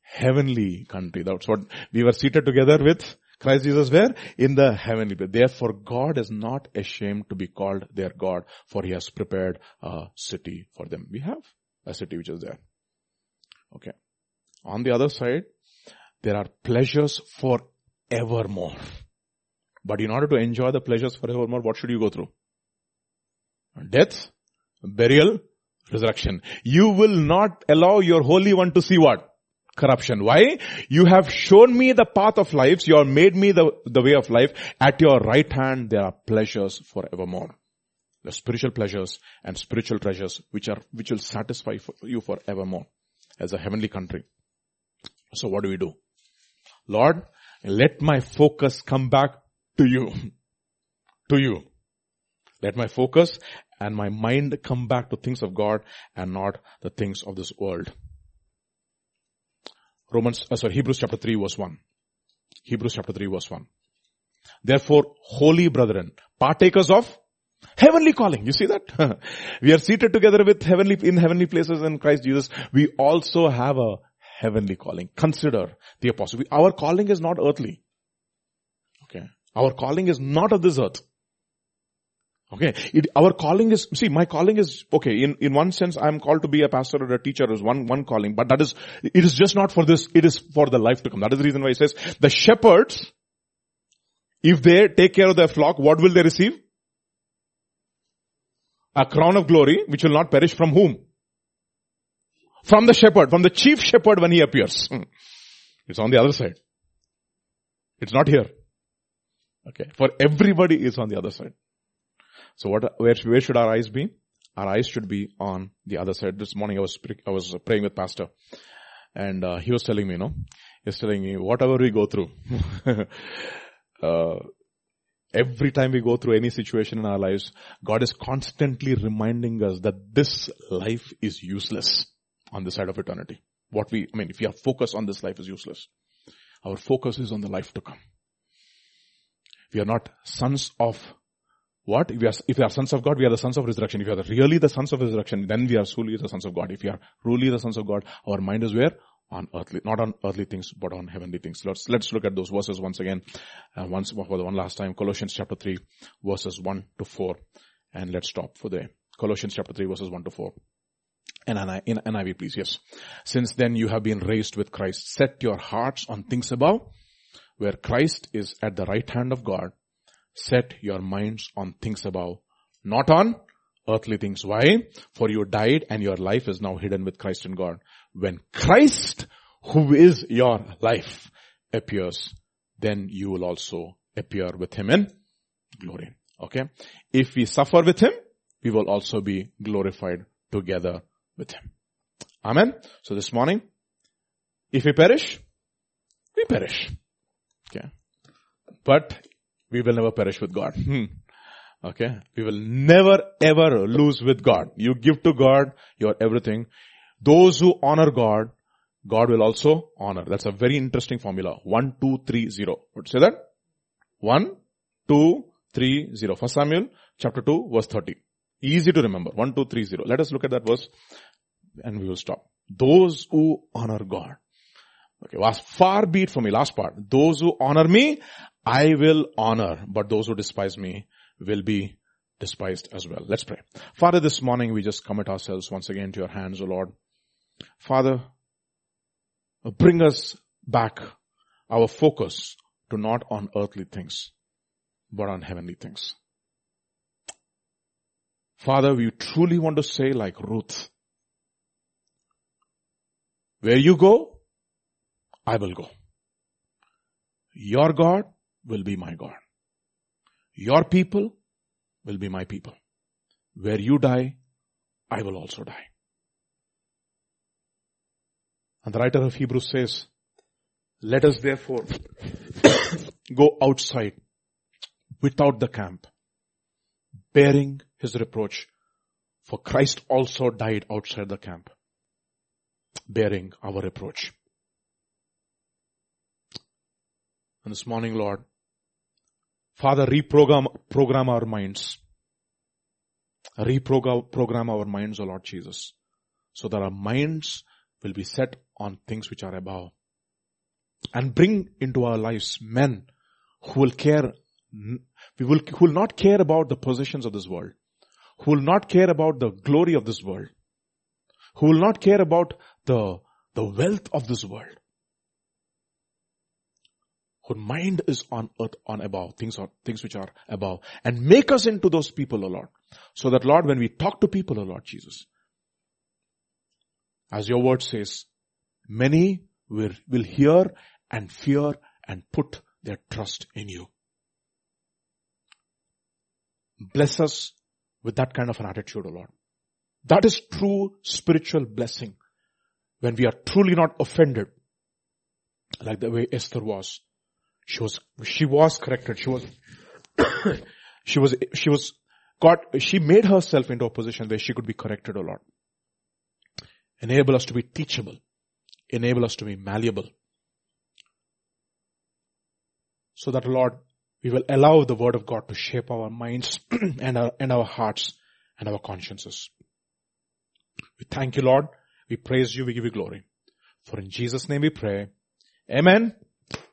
heavenly country. That's what we were seated together with Christ Jesus where? In the heavenly place. Therefore God is not ashamed to be called their God for he has prepared a city for them. We have a city which is there. Okay. On the other side, there are pleasures for evermore. But in order to enjoy the pleasures forevermore, what should you go through? Death, burial, resurrection. You will not allow your Holy One to see what? Corruption. Why? You have shown me the path of life. You have made me the, the way of life. At your right hand, there are pleasures forevermore. The spiritual pleasures and spiritual treasures which are, which will satisfy for you forevermore as a heavenly country. So what do we do? Lord, let my focus come back to you. <laughs> to you. Let my focus and my mind come back to things of God and not the things of this world. Romans, uh, sorry, Hebrews chapter 3 verse 1. Hebrews chapter 3 verse 1. Therefore, holy brethren, partakers of heavenly calling. You see that? <laughs> we are seated together with heavenly, in heavenly places in Christ Jesus. We also have a heavenly calling. Consider the apostle. We, our calling is not earthly. Okay. Our calling is not of this earth. Okay. It, our calling is, see, my calling is, okay, in, in one sense, I'm called to be a pastor or a teacher is one, one calling, but that is, it is just not for this, it is for the life to come. That is the reason why he says, the shepherds, if they take care of their flock, what will they receive? A crown of glory, which will not perish from whom? From the shepherd, from the chief shepherd when he appears. Hmm. It's on the other side. It's not here. Okay. For everybody is on the other side. So what, where, where should our eyes be? Our eyes should be on the other side. This morning I was, I was praying with pastor and uh, he was telling me, you know, he's telling me whatever we go through, <laughs> uh, every time we go through any situation in our lives, God is constantly reminding us that this life is useless on the side of eternity. What we, I mean, if we are focused on this life is useless. Our focus is on the life to come. We are not sons of what? If we, are, if we are sons of God, we are the sons of resurrection. If we are really the sons of resurrection, then we are truly the sons of God. If we are truly the sons of God, our mind is where? On earthly, not on earthly things, but on heavenly things. Let's, let's look at those verses once again, uh, once for the one last time. Colossians chapter 3, verses 1 to 4. And let's stop for there. Colossians chapter 3, verses 1 to 4. And I in NIV, please, yes. Since then you have been raised with Christ. Set your hearts on things above, where Christ is at the right hand of God set your minds on things above, not on earthly things. Why? For you died and your life is now hidden with Christ in God. When Christ, who is your life, appears, then you will also appear with him in glory. Okay? If we suffer with him, we will also be glorified together with him. Amen. So this morning, if we perish, we perish. Okay. But we will never perish with God. Hmm. Okay. We will never ever lose with God. You give to God your everything. Those who honor God, God will also honor. That's a very interesting formula. One, two, three, zero. Would say that? One, two, three, zero. First Samuel chapter 2 verse 30. Easy to remember. One, two, three, zero. Let us look at that verse and we will stop. Those who honor God. Okay, was far be it from me. Last part. Those who honor me, I will honor, but those who despise me will be despised as well. Let's pray. Father, this morning we just commit ourselves once again to your hands, O Lord. Father, bring us back our focus to not on earthly things, but on heavenly things. Father, we truly want to say like Ruth, where you go, I will go. Your God will be my God. Your people will be my people. Where you die, I will also die. And the writer of Hebrews says, let us therefore <coughs> go outside without the camp, bearing his reproach. For Christ also died outside the camp, bearing our reproach. And this morning, Lord, Father, reprogram program our minds. Reprogram program our minds, O Lord Jesus, so that our minds will be set on things which are above. And bring into our lives men who will care, we will, who will not care about the possessions of this world, who will not care about the glory of this world, who will not care about the, the wealth of this world, whose mind is on earth, on above, things are, things which are above, and make us into those people, O Lord. So that Lord, when we talk to people, O Lord Jesus, as your word says, many will, will hear and fear and put their trust in you. Bless us with that kind of an attitude, O Lord. That is true spiritual blessing. When we are truly not offended, like the way Esther was. She was, she was corrected. She was, <coughs> she was, she was, God, she made herself into a position where she could be corrected, O Lord. Enable us to be teachable. Enable us to be malleable. So that Lord, we will allow the word of God to shape our minds <coughs> and our, and our hearts and our consciences. We thank you, Lord. We praise you. We give you glory. For in Jesus' name we pray. Amen.